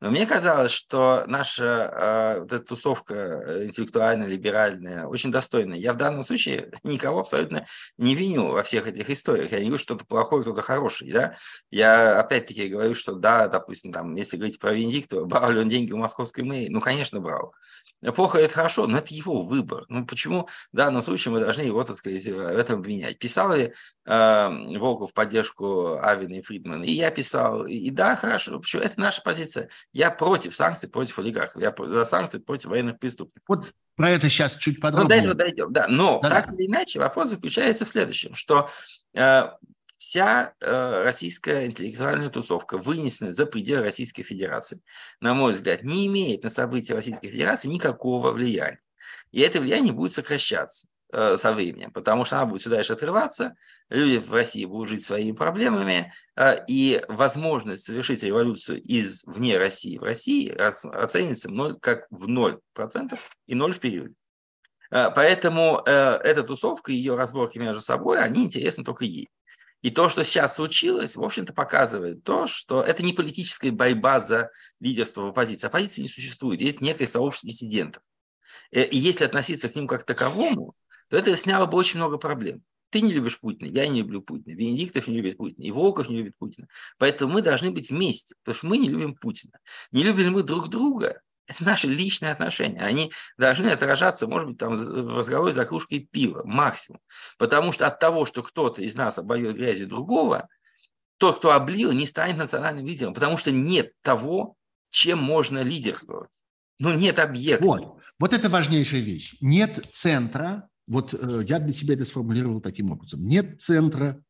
Но мне казалось, что наша э, вот эта тусовка э, интеллектуальная, либеральная, очень достойная. Я в данном случае никого абсолютно не виню во всех этих историях. Я не говорю, что кто-то плохой, кто-то хороший. Да? Я опять-таки говорю, что да, допустим, там, если говорить про Венедиктова, брал ли он деньги у московской мэрии? Ну, конечно, брал. Плохо это хорошо, но это его выбор. Ну, почему в данном случае мы должны его, так сказать, в этом обвинять? Писал ли э, Волков в поддержку Авина и Фридмана? И я писал. И, и да, хорошо. Почему? Это наша позиция. Я против санкций против олигархов. Я за санкции против военных преступников. Вот про это сейчас чуть подробнее. Ну, до этого дойдем, да. Но да. так или иначе вопрос заключается в следующем, что э, вся э, российская интеллектуальная тусовка, вынесенная за пределы Российской Федерации, на мой взгляд, не имеет на события Российской Федерации никакого влияния. И это влияние будет сокращаться. Э, со временем, потому что она будет все дальше отрываться, люди в России будут жить своими проблемами, э, и возможность совершить революцию из вне России в России оценится как в 0% и 0 в периоде. Э, поэтому эта тусовка и ее разборки между собой, они интересны только ей. И то, что сейчас случилось, в общем-то, показывает то, что это не политическая борьба за лидерство в оппозиции. Оппозиции не существует. Есть некое сообщество диссидентов. И если относиться к ним как к таковому, то это сняло бы очень много проблем. Ты не любишь Путина, я не люблю Путина, Венедиктов не любит Путина, и Волков не любит Путина. Поэтому мы должны быть вместе, потому что мы не любим Путина. Не любим мы друг друга, это наши личные отношения. Они должны отражаться, может быть, там в разговоре за кружкой пива, максимум. Потому что от того, что кто-то из нас обольет грязью другого, тот, кто облил, не станет национальным лидером, потому что нет того, чем можно лидерствовать. Ну, нет объекта. Вот, вот это важнейшая вещь. Нет центра, вот э, я для себя это сформулировал таким образом. Нет центра,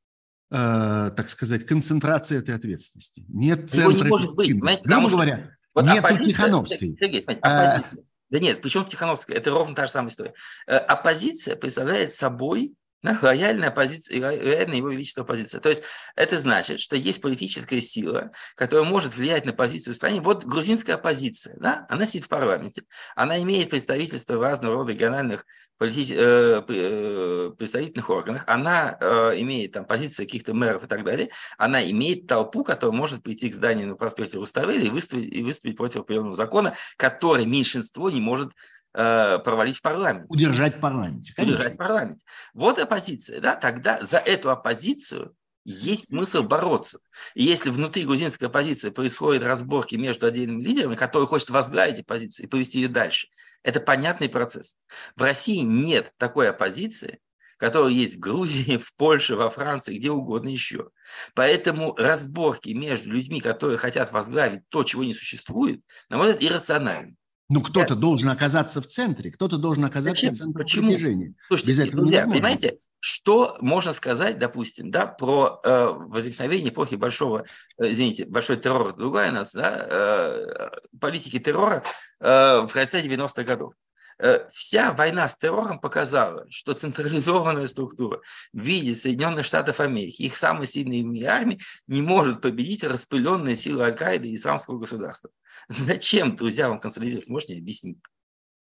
э, так сказать, концентрации этой ответственности. Нет центра... Его не может быть. Грубо говоря, вот нет Тихановской. Сергей, смотрите, а, оппозиция. А... Да нет, причем Тихановская? Это ровно та же самая история. Э, оппозиция представляет собой да, лояльная позиция, лояльная его величество позиция. То есть это значит, что есть политическая сила, которая может влиять на позицию в стране. Вот грузинская оппозиция, да, она сидит в парламенте, она имеет представительство в разного рода региональных политич... Э, э, представительных органах, она э, имеет там позиции каких-то мэров и так далее, она имеет толпу, которая может прийти к зданию на проспекте Руставели и выступить, и выступить против определенного закона, который меньшинство не может провалить в парламент. Удержать в парламенте. Конечно. Удержать в парламенте. Вот оппозиция. Да? Тогда за эту оппозицию есть смысл бороться. И если внутри грузинской оппозиции происходят разборки между отдельными лидерами, которые хочет возглавить оппозицию и повести ее дальше, это понятный процесс. В России нет такой оппозиции, которая есть в Грузии, в Польше, во Франции, где угодно еще. Поэтому разборки между людьми, которые хотят возглавить то, чего не существует, на мой взгляд, иррациональны. Ну, кто-то должен оказаться в центре, кто-то должен оказаться Зачем? в центре Почему? притяжения. Слушайте, Без этого друзья, понимаете, что можно сказать, допустим, да, про э, возникновение эпохи большого, э, извините, большой террор, другая нас, да, э, политики террора э, в конце 90-х годов. Э, вся война с террором показала, что централизованная структура в виде Соединенных Штатов Америки, их самой сильной армии, не может победить распыленные силы Аль-Каиды и исламского государства. Зачем, друзья, вам консолидировать, можете объяснить?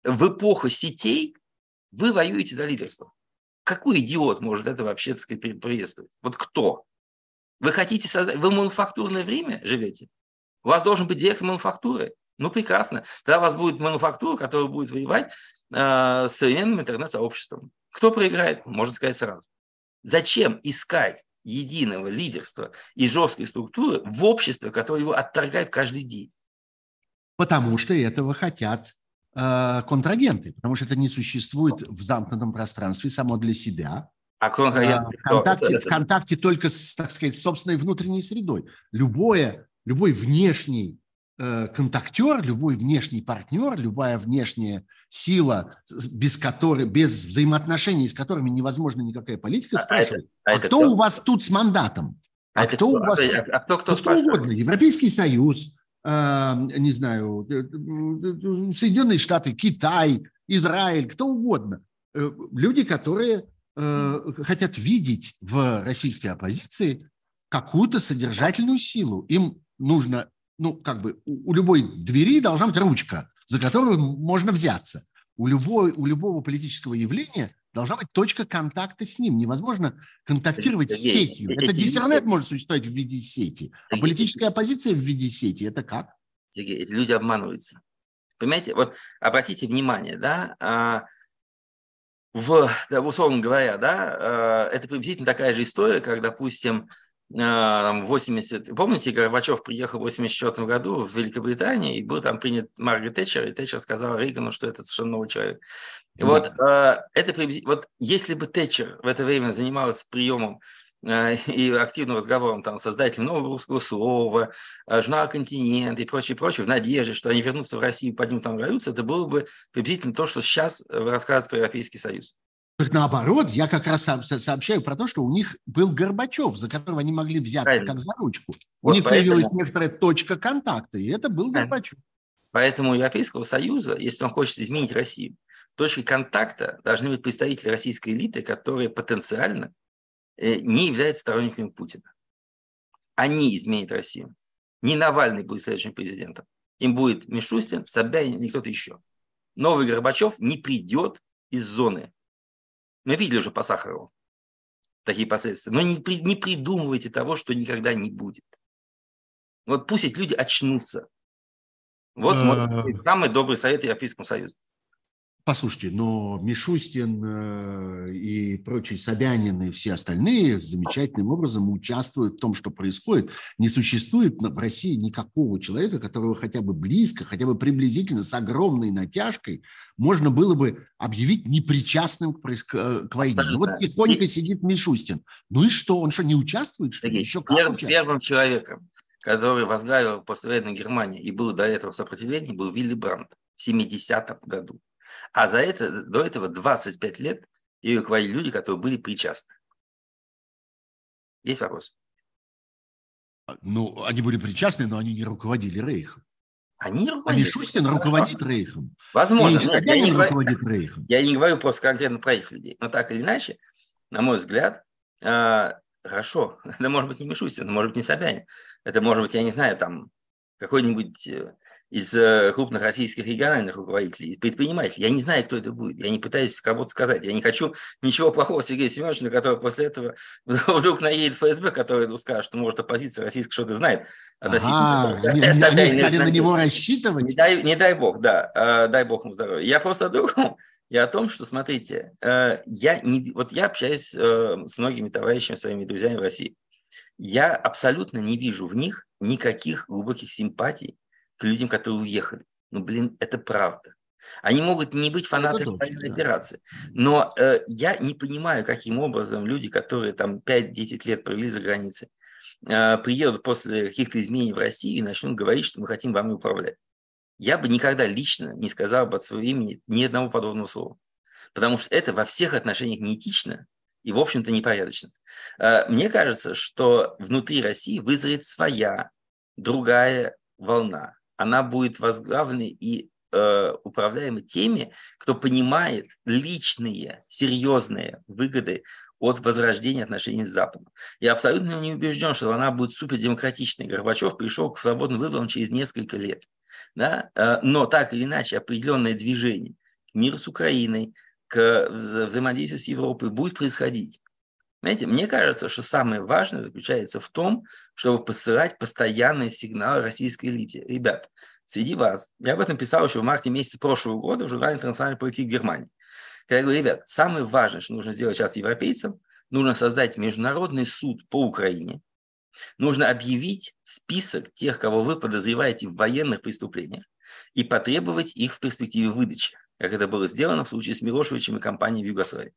В эпоху сетей вы воюете за лидерство. Какой идиот может это вообще, так сказать, приветствовать? Вот кто? Вы хотите создать... Вы в мануфактурное время живете? У вас должен быть директор мануфактуры. Ну, прекрасно. Тогда у вас будет мануфактура, которая будет воевать э, с современным интернет-сообществом. Кто проиграет, можно сказать сразу. Зачем искать единого лидерства и жесткой структуры в обществе, которое его отторгает каждый день? Потому что этого хотят э, контрагенты, потому что это не существует в замкнутом пространстве само для себя. А контрагенты? Э, ВКонтакте, ВКонтакте только с, так сказать, собственной внутренней средой. Любое, любой внешний контактер, любой внешний партнер, любая внешняя сила, без которой, без взаимоотношений, с которыми невозможна никакая политика, а, спрашивает, а, это, а, кто, кто у вас тут с мандатом? А, а кто, кто у вас? А, а кто, кто, кто угодно. Европейский Союз, э, не знаю, э, э, Соединенные Штаты, Китай, Израиль, кто угодно. Люди, которые э, хотят видеть в российской оппозиции какую-то содержательную силу. Им нужно ну, как бы у, у любой двери должна быть ручка, за которую можно взяться. У, любой, у любого политического явления должна быть точка контакта с ним. Невозможно контактировать с сетью. Это диссернет может существовать в виде сети, а политическая оппозиция в виде сети – это как? Сергей, эти люди обманываются. Понимаете, вот обратите внимание, да, а, в, да, условно говоря, да, а, это приблизительно такая же история, как, допустим, 80... Помните, Горбачев приехал в 84 году в Великобританию, и был там принят Маргарет Тэтчер, и Тэтчер сказал Рейгану, что это совершенно новый человек. Да. Вот, э, это, вот если бы Тэтчер в это время занималась приемом э, и активным разговором там создателем нового русского слова, журнала «Континент» и прочее, прочее, в надежде, что они вернутся в Россию и поднимут там революцию, это было бы приблизительно то, что сейчас рассказывают про Европейский Союз. Так наоборот, я как раз сообщаю про то, что у них был Горбачев, за которого они могли взяться Правильно. как за ручку. Вот у них поэтому... появилась некоторая точка контакта, и это был Правильно. Горбачев. Поэтому у Европейского Союза, если он хочет изменить Россию, точкой контакта должны быть представители российской элиты, которые потенциально э, не являются сторонниками Путина. Они изменят Россию. Не Навальный будет следующим президентом. Им будет Мишустин, Собянин и кто-то еще. Новый Горбачев не придет из зоны. Мы видели уже по Сахарову такие последствия. Но не, не придумывайте того, что никогда не будет. Вот пусть эти люди очнутся. Вот мой самый добрый совет Европейскому Союзу. Послушайте, но Мишустин э, и прочие Собянин и все остальные замечательным образом участвуют в том, что происходит. Не существует в России никакого человека, которого хотя бы близко, хотя бы приблизительно с огромной натяжкой можно было бы объявить непричастным к, э, к войне. Ну вот тихонько сидит Мишустин. Ну и что? Он что, не участвует? Что? Еще как Первым, первым человеком, который возглавил послевоенную Германию и был до этого в сопротивлении, был Вилли Брандт в 70-м году. А за это, до этого 25 лет и руководили люди, которые были причастны. Есть вопрос? А, ну, они были причастны, но они не руководили Рейхом. Они руководили. А Мишустин руководит Рейхом. Возможно. Нет, я, не говорю, руководит Рейхом. я не говорю просто конкретно про их людей. Но так или иначе, на мой взгляд, э, хорошо. Это может быть не Мишустин, это может быть не Собянин. Это может быть, я не знаю, там какой-нибудь э, из э, крупных российских региональных руководителей, предпринимателей. Я не знаю, кто это будет. Я не пытаюсь кого-то сказать. Я не хочу ничего плохого Сергею Семеновичу, который после этого вдруг наедет ФСБ, который скажет, что, может, оппозиция российская что-то знает. Ага, не, не, стали на него рассчитывать? Не дай, не дай бог, да. Э, дай бог ему здоровья. Я просто о другом. Я о том, что, смотрите, э, я не, вот я общаюсь с многими товарищами, своими друзьями в России. Я абсолютно не вижу в них никаких глубоких симпатий к людям, которые уехали. Ну, блин, это правда. Они могут не быть фанатами военной да. операции. Но э, я не понимаю, каким образом люди, которые там 5-10 лет провели за границей, э, приедут после каких-то изменений в Россию и начнут говорить, что мы хотим вами управлять. Я бы никогда лично не сказал бы от своего имени ни одного подобного слова. Потому что это во всех отношениях неэтично и, в общем-то, непорядочно. Э, мне кажется, что внутри России вызрет своя, другая волна она будет возглавлена и э, управляема теми, кто понимает личные, серьезные выгоды от возрождения отношений с Западом. Я абсолютно не убежден, что она будет супердемократичной. Горбачев пришел к свободным выборам через несколько лет. Да? Э, но так или иначе определенное движение к миру с Украиной, к взаимодействию с Европой будет происходить. Знаете, мне кажется, что самое важное заключается в том, чтобы посылать постоянные сигналы российской элите. Ребят, среди вас, я об этом писал еще в марте месяце прошлого года в журнале «Интернациональная политика Германии». Когда я говорю, ребят, самое важное, что нужно сделать сейчас европейцам, нужно создать международный суд по Украине, нужно объявить список тех, кого вы подозреваете в военных преступлениях, и потребовать их в перспективе выдачи, как это было сделано в случае с Милошевичем и компанией в Югославии.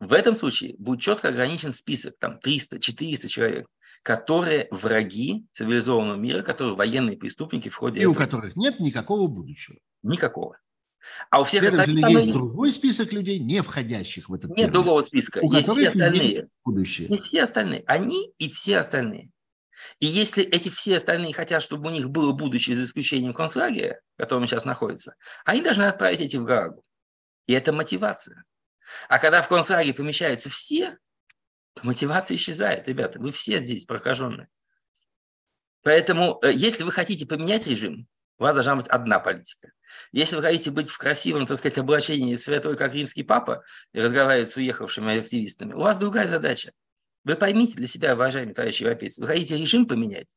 В этом случае будет четко ограничен список, там 300-400 человек, которые враги цивилизованного мира, которые военные преступники в ходе И этого... у которых нет никакого будущего. Никакого. А у всех остальных... Есть другой список людей, не входящих в этот Нет первый. другого списка. У есть все остальные. Есть будущее. Есть все остальные. Они и все остальные. И если эти все остальные хотят, чтобы у них было будущее за исключением концлагеря, в котором сейчас находится, они должны отправить эти в Гаагу. И это мотивация. А когда в концлагере помещаются все, то мотивация исчезает. Ребята, вы все здесь прокаженные. Поэтому, э, если вы хотите поменять режим, у вас должна быть одна политика. Если вы хотите быть в красивом, так сказать, облачении святой, как римский папа, и разговаривать с уехавшими активистами, у вас другая задача. Вы поймите для себя, уважаемые товарищи европейцы, вы хотите режим поменять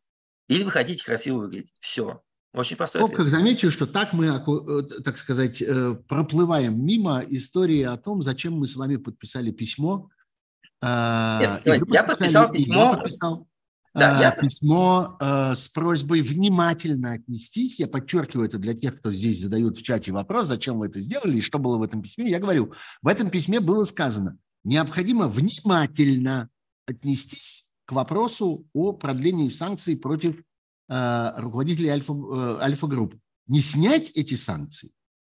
или вы хотите красиво выглядеть? Все. Очень простой ответ. как замечу, что так мы, э, так сказать, э, проплываем мимо истории о том, зачем мы с вами подписали письмо. А, Нет, я подписал письмо. Я подписал да, я... письмо э, с просьбой внимательно отнестись. Я подчеркиваю это для тех, кто здесь задают в чате вопрос, зачем вы это сделали и что было в этом письме. Я говорю, в этом письме было сказано, необходимо внимательно отнестись к вопросу о продлении санкций против э, руководителей Альфа, э, Альфа-групп. Не снять эти санкции,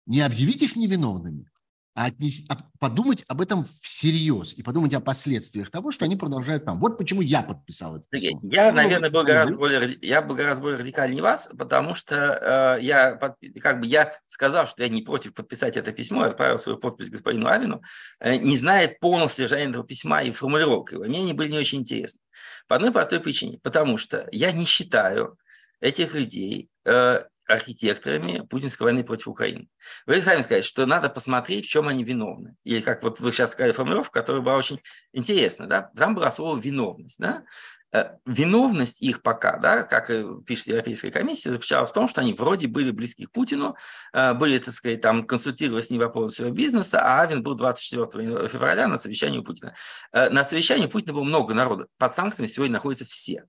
не объявить их невиновными, а, отнес, а подумать об этом всерьез и подумать о последствиях того, что они продолжают там. Вот почему я подписал это письмо. Я, ну, наверное, был гораздо более, я был гораздо более радикальнее вас, потому что э, я, как бы я сказал, что я не против подписать это письмо, я отправил свою подпись господину Авину, э, не знает полного содержания этого письма и формулировок его. Мне они были не очень интересны. По одной простой причине. Потому что я не считаю этих людей э, архитекторами путинской войны против Украины. Вы сами сказали, что надо посмотреть, в чем они виновны. И как вот вы сейчас сказали формулировку, которая была очень интересна. Да? Там было слово «виновность». Да? Э, виновность их пока, да, как пишет Европейская комиссия, заключалась в том, что они вроде были близки к Путину, э, были, так сказать, там консультировались с ним по поводу своего бизнеса, а Авин был 24 февраля на совещании у Путина. Э, на совещании у Путина было много народа. Под санкциями сегодня находятся все.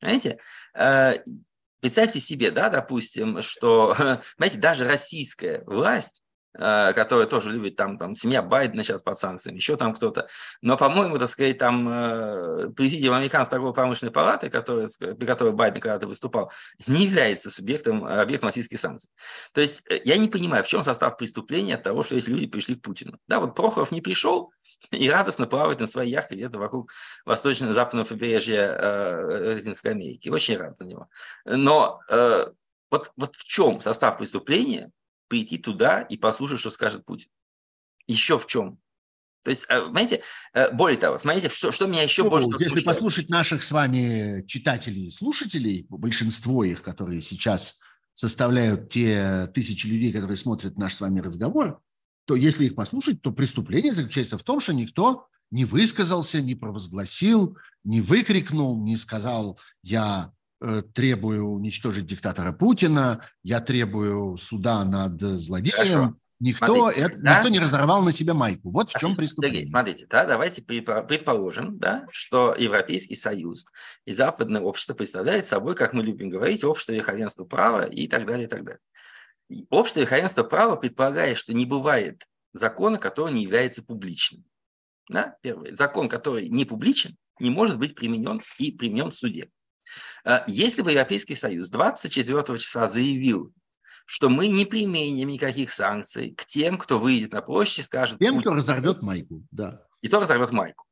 Понимаете? Представьте себе, да, допустим, что, знаете, даже российская власть, э, которая тоже любит, там, там, семья Байдена сейчас под санкциями, еще там кто-то. Но, по-моему, так сказать, там э, президиум Американской торгово-промышленной палаты, который, при которой Байден когда-то выступал, не является субъектом, объектом российских санкций. То есть э, я не понимаю, в чем состав преступления от того, что эти люди пришли к Путину. Да, вот Прохоров не пришел, и радостно плавать на своей яхте где-то вокруг восточно-западного побережья э, Латинской Америки. Очень рад за него. Но э, вот, вот в чем состав преступления прийти туда и послушать, что скажет Путин? Еще в чем? То есть, э, понимаете, э, более того, смотрите, что, что меня еще ну, больше Если смущает. послушать наших с вами читателей и слушателей, большинство их, которые сейчас составляют те тысячи людей, которые смотрят наш с вами разговор, то если их послушать, то преступление заключается в том, что никто не высказался, не провозгласил, не выкрикнул, не сказал «я требую уничтожить диктатора Путина, я требую суда над злодеем». Хорошо. Никто, смотрите, это, да? никто не разорвал на себя майку. Вот в чем преступление. Сергей, смотрите, да, давайте предположим, да, что Европейский Союз и западное общество представляет собой, как мы любим говорить, общество верховенства права и так далее, и так далее. Общее верховенство права предполагает, что не бывает закона, который не является публичным. Да? Первое. Закон, который не публичен, не может быть применен и применен в суде. А, если бы Европейский Союз 24 числа заявил, что мы не применим никаких санкций к тем, кто выйдет на площадь и скажет... Тем, кто разорвет майку, да. И кто разорвет майку.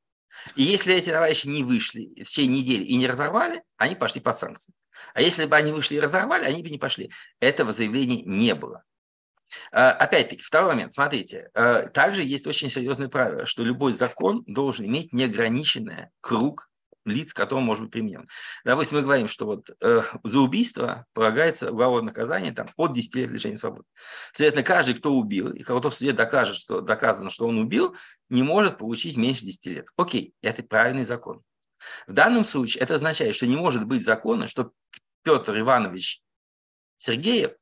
И если эти товарищи не вышли в течение недели и не разорвали, они пошли под санкции. А если бы они вышли и разорвали, они бы не пошли. Этого заявления не было. А, опять-таки, второй момент. Смотрите, а, также есть очень серьезное правило, что любой закон должен иметь неограниченный круг лиц, к которым может быть применен. Допустим, мы говорим, что вот э, за убийство полагается уголовное наказание там, от 10 лет лишения свободы. Следовательно, каждый, кто убил, и кого-то в суде докажет, что доказано, что он убил, не может получить меньше 10 лет. Окей, это правильный закон. В данном случае это означает, что не может быть закона, что Петр Иванович Сергеев,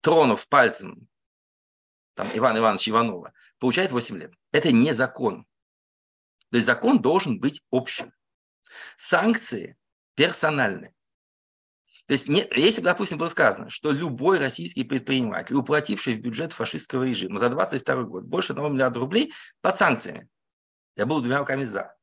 тронув пальцем там, Ивана Ивановича Иванова, получает 8 лет. Это не закон. То есть закон должен быть общим. Санкции персональны. То есть, не, если бы, допустим, было сказано, что любой российский предприниматель, уплативший в бюджет фашистского режима за 22 год больше 1 миллиарда рублей под санкциями, я был двумя руками за.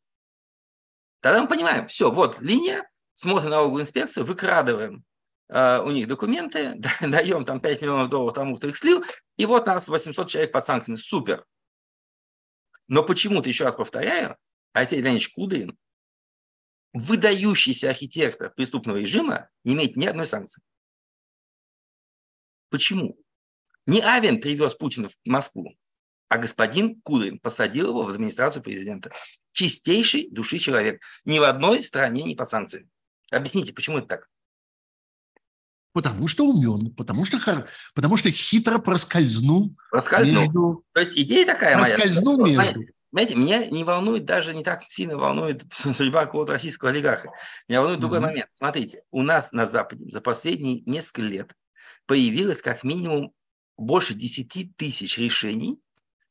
Тогда мы понимаем, все, вот линия, смотрим налоговую инспекцию, выкрадываем э, у них документы, даем там 5 миллионов долларов тому, кто их слил, и вот нас 800 человек под санкциями. Супер. Но почему-то, еще раз повторяю, Алексей Леонидович Кудрин, выдающийся архитектор преступного режима, не имеет ни одной санкции. Почему? Не Авен привез Путина в Москву, а господин Кудрин посадил его в администрацию президента. Чистейший души человек. Ни в одной стране не под санкциями. Объясните, почему это так? Потому что умен, потому что, потому что хитро проскользнул. Проскользнул. Между... То есть идея такая проскользнул моя. Проскользнул между. Знаете, меня не волнует, даже не так сильно волнует судьба какого-то российского олигарха. Меня волнует mm-hmm. другой момент. Смотрите, у нас на Западе за последние несколько лет появилось как минимум больше 10 тысяч решений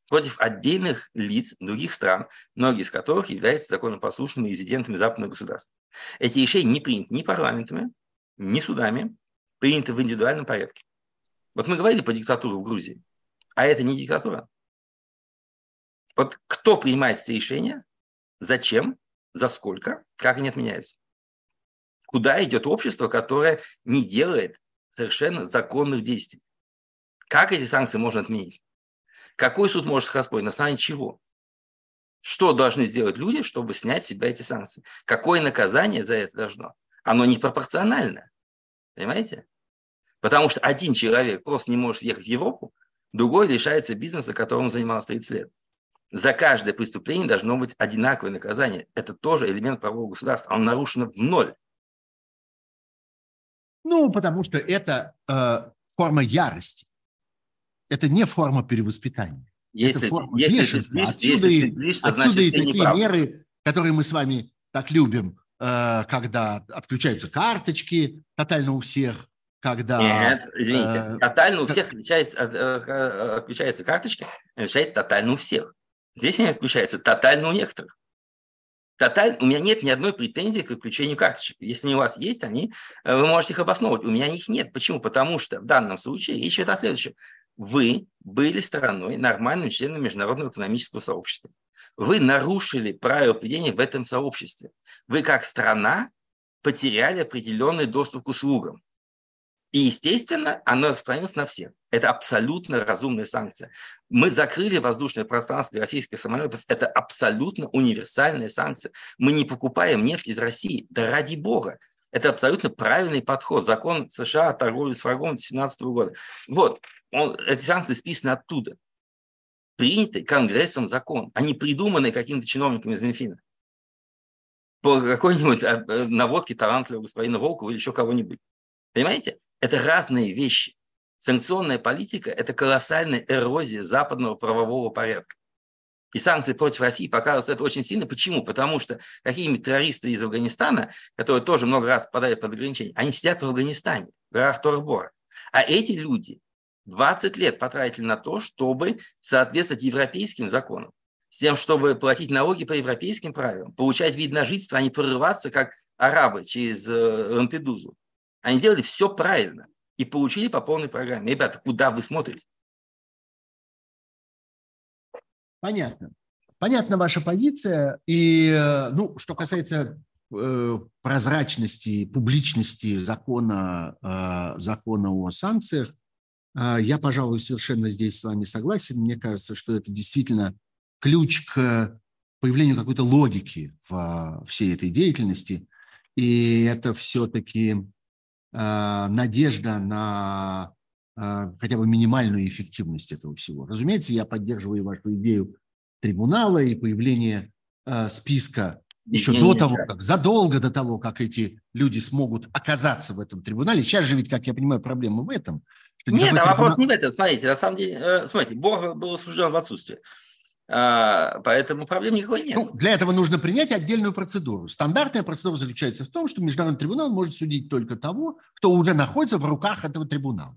против отдельных лиц других стран, многие из которых являются законопослушными резидентами западных государств. Эти решения не приняты ни парламентами, ни судами, приняты в индивидуальном порядке. Вот мы говорили про диктатуру в Грузии, а это не диктатура. Вот кто принимает эти решения, Зачем? За сколько? Как они отменяются? Куда идет общество, которое не делает совершенно законных действий? Как эти санкции можно отменить? Какой суд может их оспорить? На основании чего? Что должны сделать люди, чтобы снять с себя эти санкции? Какое наказание за это должно? Оно непропорционально. Понимаете? Потому что один человек просто не может ехать в Европу, другой лишается бизнеса, которым он занимался 30 лет. За каждое преступление должно быть одинаковое наказание. Это тоже элемент правового государства. Он нарушено в ноль. Ну, потому что это э, форма ярости. Это не форма перевоспитания. Если, это форма если бешенства. ты отсюда если ты злишься, отсюда значит, и такие прав. меры, которые мы с вами так любим, когда отключаются карточки тотально у всех, когда... Нет, извините, э, тотально у всех отличается, от- э, э, отключаются карточки, отличается тотально у всех. Здесь они отключаются тотально у некоторых. Тоталь... У меня нет ни одной претензии к отключению карточек. Если они у вас есть, они, э, вы можете их обосновывать. У меня их нет. Почему? Потому что в данном случае речь идет о следующем. Вы были стороной нормальным членом международного экономического сообщества. Вы нарушили правила поведения в этом сообществе. Вы как страна потеряли определенный доступ к услугам. И, естественно, оно распространилось на всех. Это абсолютно разумная санкция. Мы закрыли воздушное пространство для российских самолетов. Это абсолютно универсальная санкция. Мы не покупаем нефть из России. Да ради бога. Это абсолютно правильный подход. Закон США о торговле с врагом 2017 года. Вот. Он, эти санкции списаны оттуда. Принятый Конгрессом закон. Они придуманы какими-то чиновниками из Минфина. По какой-нибудь э, э, наводке талантливого господина Волкова или еще кого-нибудь. Понимаете? Это разные вещи. Санкционная политика – это колоссальная эрозия западного правового порядка. И санкции против России показывают это очень сильно. Почему? Потому что какие-нибудь террористы из Афганистана, которые тоже много раз попадают под ограничения, они сидят в Афганистане, в горах Торбора. А эти люди 20 лет потратили на то, чтобы соответствовать европейским законам, с тем, чтобы платить налоги по европейским правилам, получать вид на жительство, а не прорываться, как арабы через э, Лампедузу. Они делали все правильно и получили по полной программе. Ребята, куда вы смотрите? Понятно. Понятна ваша позиция. И, э, ну, что касается э, прозрачности, публичности закона, закона о санкциях, я, пожалуй, совершенно здесь с вами согласен. Мне кажется, что это действительно ключ к появлению какой-то логики в всей этой деятельности. И это все-таки э, надежда на хотя бы минимальную эффективность этого всего. Разумеется, я поддерживаю вашу идею трибунала и появление списка еще до того, как, задолго до того, как эти люди смогут оказаться в этом трибунале. Сейчас же ведь, как я понимаю, проблема в этом. Нет, а вопрос не в этом. Смотрите, на самом деле, э, смотрите, Бог был осужден в отсутствие. А, Поэтому проблем никакой нет. Ну, для этого нужно принять отдельную процедуру. Стандартная процедура заключается в том, что Международный трибунал может судить только того, кто уже находится в руках этого трибунала.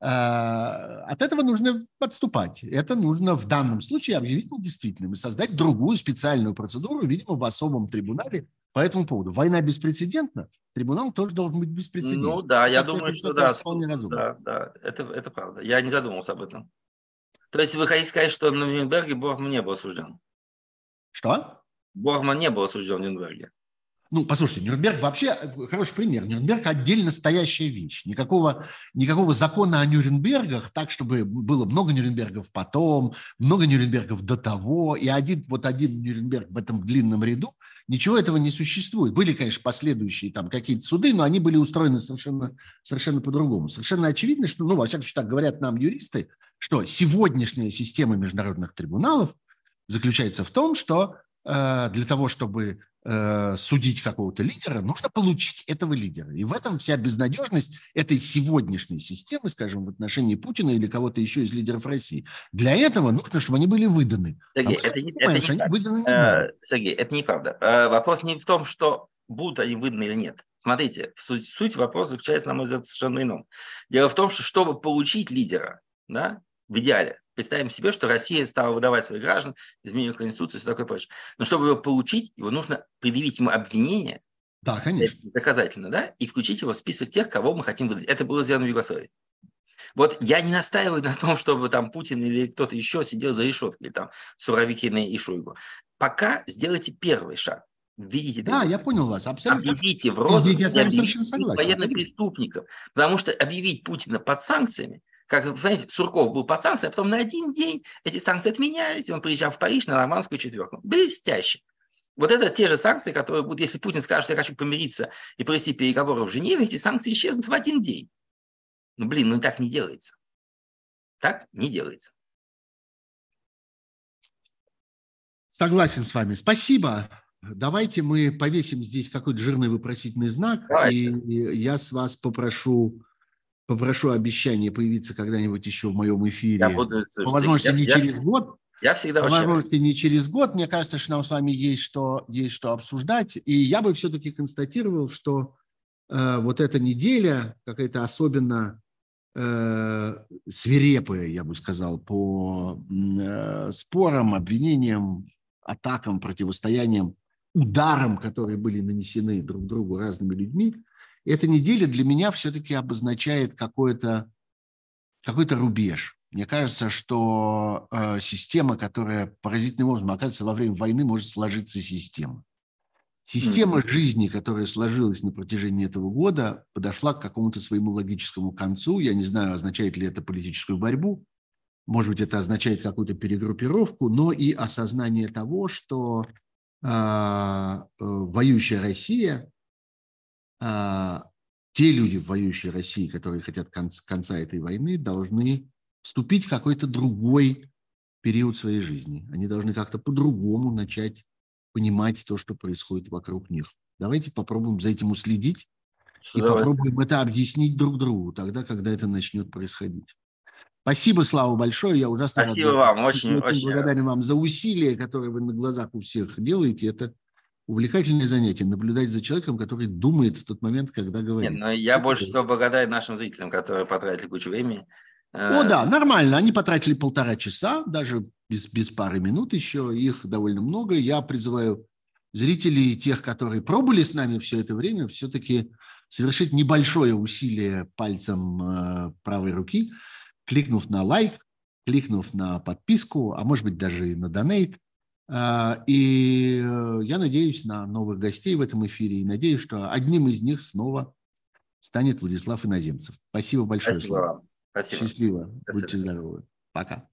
Э, От этого нужно подступать. Это нужно в данном случае объявить недействительным и создать другую специальную процедуру, видимо, в особом трибунале по этому поводу. Война беспрецедентна, трибунал тоже должен быть беспрецедентным. Ну да, я Это думаю, что да. вполне. Да, да, это, это правда. Я не задумывался об этом. То есть вы хотите сказать, что на Нюрнберге Борман не был осужден? Что? Борман не был осужден в Нюрнберге. Ну, послушайте, Нюрнберг вообще э, хороший пример. Нюрнберг отдельно стоящая вещь. Никакого, никакого закона о Нюрнбергах, так, чтобы было много Нюрнбергов потом, много Нюрнбергов до того, и один, вот один Нюрнберг в этом длинном ряду, ничего этого не существует. Были, конечно, последующие там какие-то суды, но они были устроены совершенно, совершенно по-другому. Совершенно очевидно, что, ну, во всяком случае, так говорят нам юристы, что сегодняшняя система международных трибуналов заключается в том, что для того, чтобы э, судить какого-то лидера, нужно получить этого лидера. И в этом вся безнадежность этой сегодняшней системы, скажем, в отношении Путина или кого-то еще из лидеров России. Для этого нужно, чтобы они были выданы. Сергей, а это, не- понимаем, это что не они так. выданы не Э. Сергей, это неправда. Э, Вопрос не в том, что будут они выданы или нет. Смотрите, суть, суть вопроса заключается, на мой взгляд, совершенно ином. Дело в том, что чтобы получить лидера, да, в идеале, представим себе, что Россия стала выдавать своих граждан, изменила Конституцию и все такое прочее. Но чтобы его получить, его нужно предъявить ему обвинение, Да, конечно. доказательно, да, и включить его в список тех, кого мы хотим выдать. Это было сделано в Югославии. Вот я не настаиваю на том, чтобы там Путин или кто-то еще сидел за решеткой, там Суровикины и Шойгу. Пока сделайте первый шаг. Видите, да, я понял вас, абсолютно. Объявите в розыск военных преступников. Потому что объявить Путина под санкциями, как, знаете, Сурков был под санкциями, а потом на один день эти санкции отменялись, и он приезжал в Париж на нормандскую четверку. Блестяще. Вот это те же санкции, которые будут, если Путин скажет, что я хочу помириться и провести переговоры в Женеве, эти санкции исчезнут в один день. Ну, блин, ну так не делается. Так не делается. Согласен с вами. Спасибо. Давайте мы повесим здесь какой-то жирный вопросительный знак, Давайте. и я с вас попрошу попрошу обещание появиться когда-нибудь еще в моем эфире. Я буду, слушайте, По возможности я, не я, через год. Я всегда По возможности не через год. Мне кажется, что нам с вами есть что, есть что обсуждать. И я бы все-таки констатировал, что э, вот эта неделя какая-то особенно э, свирепая, я бы сказал, по э, спорам, обвинениям, атакам, противостояниям, ударам, которые были нанесены друг другу разными людьми. Эта неделя для меня все-таки обозначает какой-то какой рубеж. Мне кажется, что э, система, которая поразительным образом, оказывается, во время войны может сложиться система. Система mm-hmm. жизни, которая сложилась на протяжении этого года, подошла к какому-то своему логическому концу. Я не знаю, означает ли это политическую борьбу, может быть, это означает какую-то перегруппировку, но и осознание того, что а, э, воюющая Россия, э, те люди в воюющей России, которые хотят конца, конца этой войны, должны вступить в какой-то другой период своей жизни. Они должны как-то по-другому начать понимать то, что происходит вокруг них. Давайте попробуем за этим уследить и попробуем это объяснить друг другу тогда, когда это начнет происходить. Спасибо, Слава, большое. Я ужасно Спасибо рад. вам. Очень, очень, очень благодарен вам за усилия, которые вы на глазах у всех делаете. Это увлекательное занятие, наблюдать за человеком, который думает в тот момент, когда говорит. Нет, но я больше всего благодарен нашим зрителям, которые потратили кучу времени. О, да, нормально. Они потратили полтора часа, даже без, без пары минут еще. Их довольно много. Я призываю зрителей, тех, которые пробыли с нами все это время, все-таки совершить небольшое усилие пальцем э, правой руки, кликнув на лайк, кликнув на подписку, а может быть даже и на донейт. Э, и э, я надеюсь на новых гостей в этом эфире и надеюсь, что одним из них снова станет Владислав Иноземцев. Спасибо большое. Спасибо вам. Спасибо. Счастливо. Будьте здоровы. Пока.